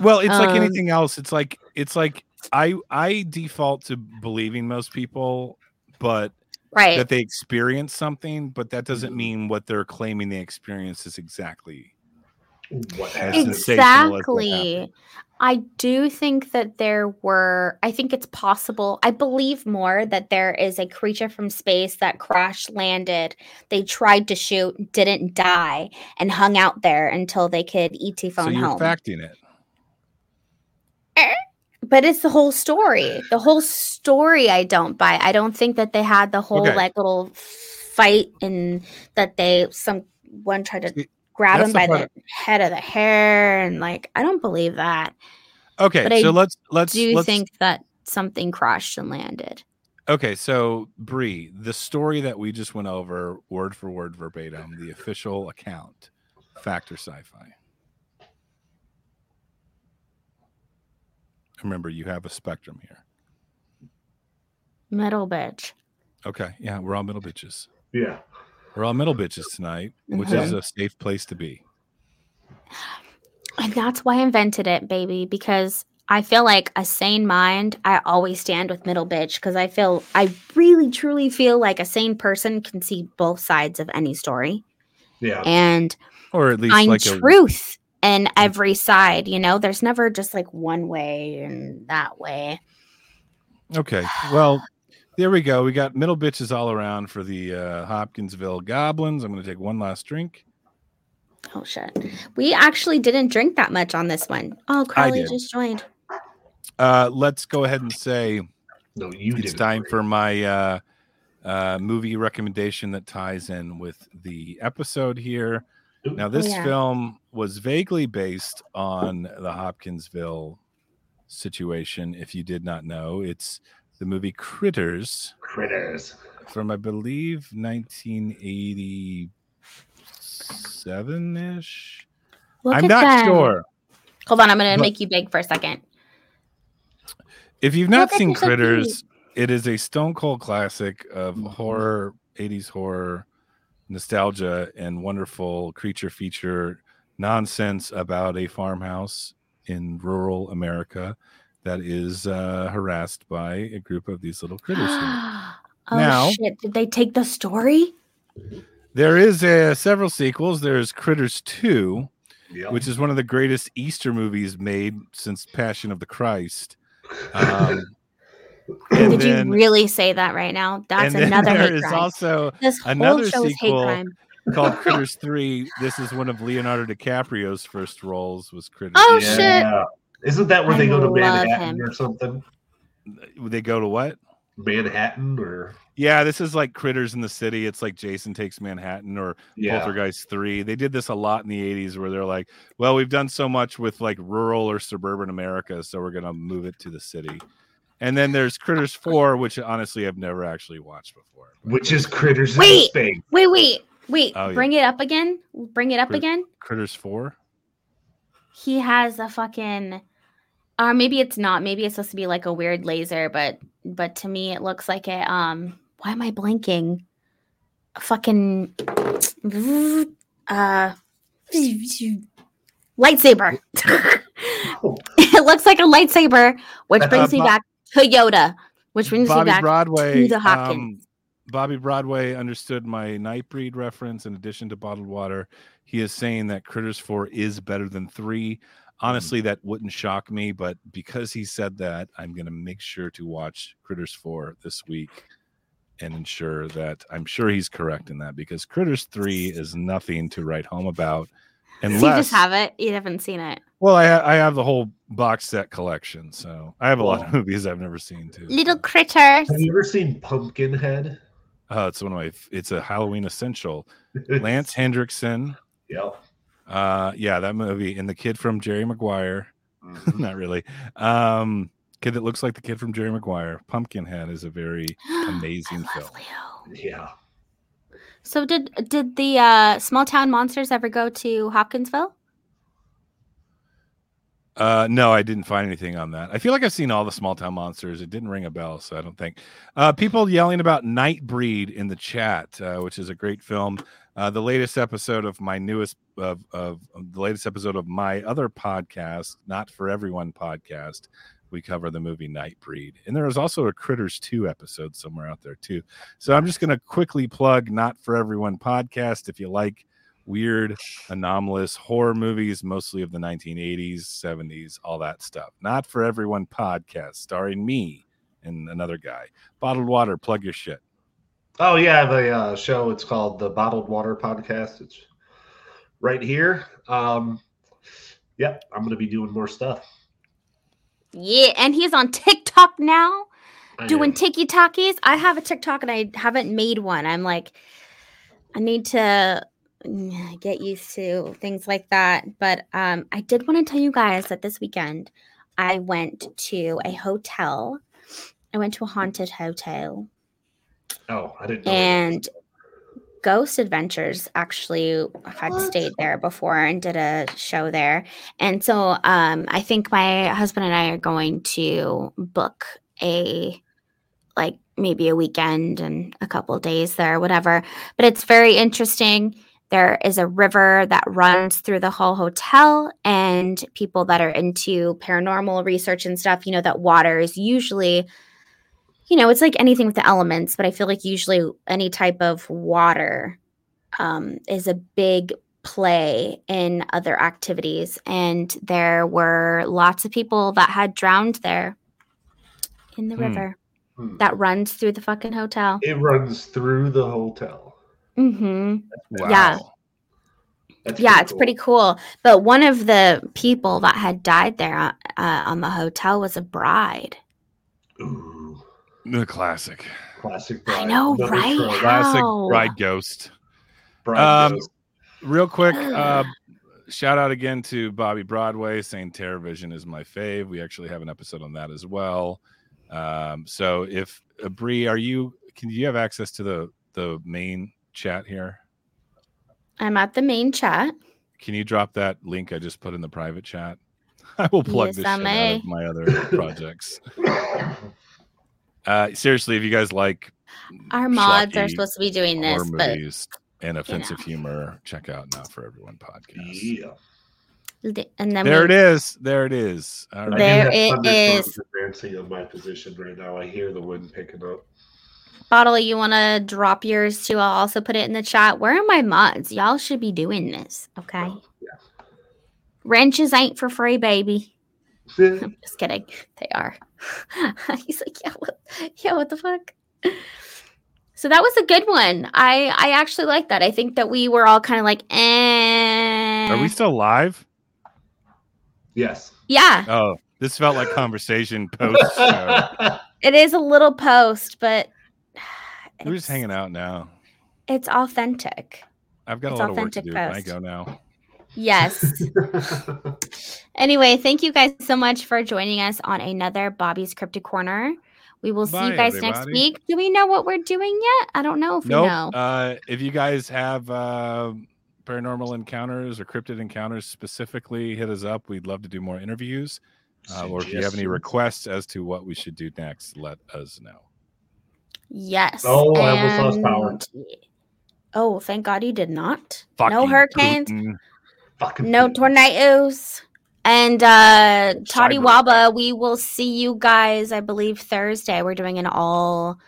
Well, it's like Um, anything else. It's like it's like I I default to believing most people, but Right. that they experience something, but that doesn't Mhm. mean what they're claiming they experience is exactly. What As happened? sensational as what Exactly. I do think that there were, I think it's possible. I believe more that there is a creature from space that crash landed. They tried to shoot, didn't die, and hung out there until they could ET So phone you're home. facting it. Eh? but it's the whole story. The whole story I don't buy. I don't think that they had the whole Okay. like little fight and that they some one tried to grab that's him by part- the head of the hair and like I don't believe that. Okay, But I so let's let's Do let's think that something crashed and landed? Okay, so Bree, the story that we just went over, word for word, verbatim, the official account, Fact or sci-fi. Remember, you have a spectrum here. Middle bitch. Okay, yeah, we're all middle bitches. Yeah. We're all middle bitches tonight, which Mhm. is a safe place to be. And that's why I invented it, baby, because I feel like a sane mind, I always stand with middle bitch because I feel, I really truly feel like a sane person can see both sides of any story Yeah. and Or at least find like a truth in every side. You know, there's never just like one way and that way. Okay. Well, There we go. We got middle bitches all around for the uh, Hopkinsville Goblins. I'm going to take one last drink. Oh shit. We actually didn't drink that much on this one. Oh, Carly just joined. Uh, let's go ahead and say No, you it's time for my uh, uh, movie recommendation that ties in with the episode here. Now, this yeah. film was vaguely based on the Hopkinsville situation. If you did not know, it's the movie Critters critters. from, I believe, 1987 ish. I'm not them. sure. Hold on, I'm gonna make you big for a second. If you've not Look seen these so. Critters, it is a stone cold classic of Mhm. horror, 80s horror, nostalgia, and wonderful creature feature nonsense about a farmhouse in rural America that is uh, harassed by a group of these little critters. here. oh Now- shit! Did they take the story? There is uh, several sequels. There's Critters 2, Yep. which is one of the greatest Easter movies made since Passion of the Christ. Um, and Did then- you really say that right now? That's and then another there hate is crime. also this whole another show is hate sequel crime. called Critters 3. This is one of Leonardo DiCaprio's first roles was Critters. Oh, three. shit. Yeah. Isn't that where I they go to Manhattan him. or something? They go to what? Manhattan or Yeah, this is like Critters in the City. It's like Jason Takes Manhattan or yeah. Poltergeist 3. They did this a lot in the 80s where they're like, well, we've done so much with like rural or suburban America, so we're going to move it to the city. And then there's Critters 4, which honestly I've never actually watched before. Which is critters in Wait. space. Wait, wait, wait. Oh, yeah. Bring it up again. Bring it up Crit- again. Critters 4? He has a fucking. Or maybe it's not. Maybe it's supposed to be like a weird laser, but but to me it looks like a um. Why am I blinking? A fucking uh lightsaber. It looks like a lightsaber, which Uh, brings me Bo- back to Yoda, which brings me Bobby back Broadway. to the um, Bobby Broadway understood my Nightbreed reference in addition to bottled water. He is saying that Critters 4 is better than 3. Mm. Honestly, that wouldn't shock me, but because he said that, I'm going to make sure to watch Critters 4 this week and ensure that I'm sure he's correct in that because Critters 3 is nothing to write home about. So you just have it. You haven't seen it. well, I, ha- I have the whole box set collection, so I have a lot of movies I've never seen too. Little so. critters. Have you ever seen Pumpkinhead? Oh, it's one of my. It's a Halloween essential. Lance Henriksen. Yep. Uh, yeah, that movie and the kid from Jerry Maguire. Mhm. Not really. Um, kid that looks like the kid from Jerry Maguire. Pumpkinhead is a very amazing I film. love Leo. yeah. So did did the uh, small town monsters ever go to Hopkinsville? Uh, no, I didn't find anything on that. I feel like I've seen all the small town monsters. It didn't ring a bell, so I don't think. Uh, people yelling about Nightbreed in the chat, uh, which is a great film. Uh, the latest episode of my newest of, of of the latest episode of my other podcast, Not for Everyone podcast, we cover the movie Nightbreed, and there is also a Critters Two episode somewhere out there too. So I'm just going to quickly plug Not for Everyone podcast if you like weird anomalous horror movies, mostly of the 1980s, 70s, all that stuff. Not for everyone podcast, starring me and another guy. Bottled water, plug your shit. Oh yeah, the uh, show. It's called the Bottled Water Podcast. It's right here. Um, yep, I'm gonna be doing more stuff. Yeah, and he's on TikTok now I doing am. tiki talkies. I have a TikTok and I haven't made one. I'm like, I need to get used to things like that. But um, I did want to tell you guys that this weekend I went to a hotel. I went to a haunted hotel. oh, I didn't know. and Ghost Adventures actually had What? stayed there before and did a show there. And so um I think my husband and I are going to book a like maybe a weekend and a couple days there, whatever. But it's very interesting. There is a river that runs through the whole hotel, and people that are into paranormal research and stuff, you know, that water is usually you know, it's like anything with the elements, but I feel like usually any type of water um, is a big play in other activities. And there were lots of people that had drowned there in the Hmm. river. Hmm. that runs through the fucking hotel. It runs through the hotel. Mm-hmm. Wow. Yeah. That's Yeah, it's cool. pretty cool. But one of the people that had died there uh, on the hotel was a bride. Ooh, The classic. classic. bride. I bride. know, Another right? trope. Classic bride ghost. Bride Um, ghost. Real quick, uh, shout out again to Bobby Broadway saying Terror Vision is my fave. We actually have an episode on that as well. Um, so if uh, Bree, are you? Can you have access to the the main chat here? I'm at the main chat. Can you drop that link I just put in the private chat? I will plug Yes, this shit out of my other projects. Uh, seriously, if you guys like Our mods are supposed to be doing horror this, but movies and offensive humor, check out Not for Everyone podcast. yeah. th- and then There we, it is. There it is. All right. There it is. it thunderstorms is. advancing on my position right now. I hear the wind picking up. Bottle, you want to drop yours too? I'll also put it in the chat. Where are my mods? Y'all should be doing this, okay? Oh, yeah. Wrenches ain't for free, baby. Yeah. I'm just kidding. They are. He's like, yeah, what, yeah, what the fuck? So that was a good one. I I actually like that. I think that we were all kind of like, eh. Are we still live? Yes. yeah, Oh, this felt like conversation post it is a little post, but We're just hanging out now. It's authentic. I've got It's a lot of work to authentic do. Can I go now? Yes. Anyway, thank you guys so much for joining us on another Bobby's Cryptic Corner. We will see you Bye, guys next week. Do we know what we're doing yet? I don't know if we know. Uh, if you guys have uh, paranormal encounters or cryptid encounters specifically, hit us up. We'd love to do more interviews. Uh, or if you have any requests as to what we should do next, let us know. Yes. Oh, I almost lost power. Oh, thank God you did not. no Fucking hurricanes, Fucking no Putin. tornadoes. And uh Toddy Waba, we will see you guys, I believe, Thursday. We're doing an all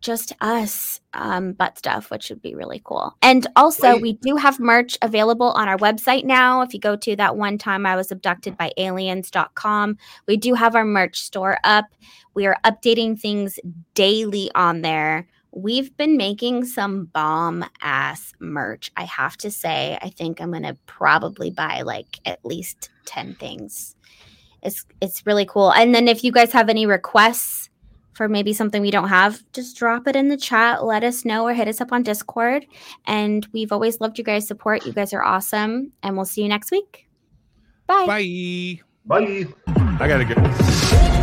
just us um butt stuff, which would be really cool. And also Wait. we do have merch available on our website now. If you go to that one time I was abducted by aliens.com, we do have our merch store up. We are updating things daily on there. We've been making some bomb ass merch. I have to say, I think I'm gonna probably buy like at least 10 things. It's it's really cool. And then if you guys have any requests for maybe something we don't have, just drop it in the chat. Let us know or hit us up on Discord. And we've always loved you guys' support. You guys are awesome. And we'll see you next week. Bye. Bye. Bye. I gotta go.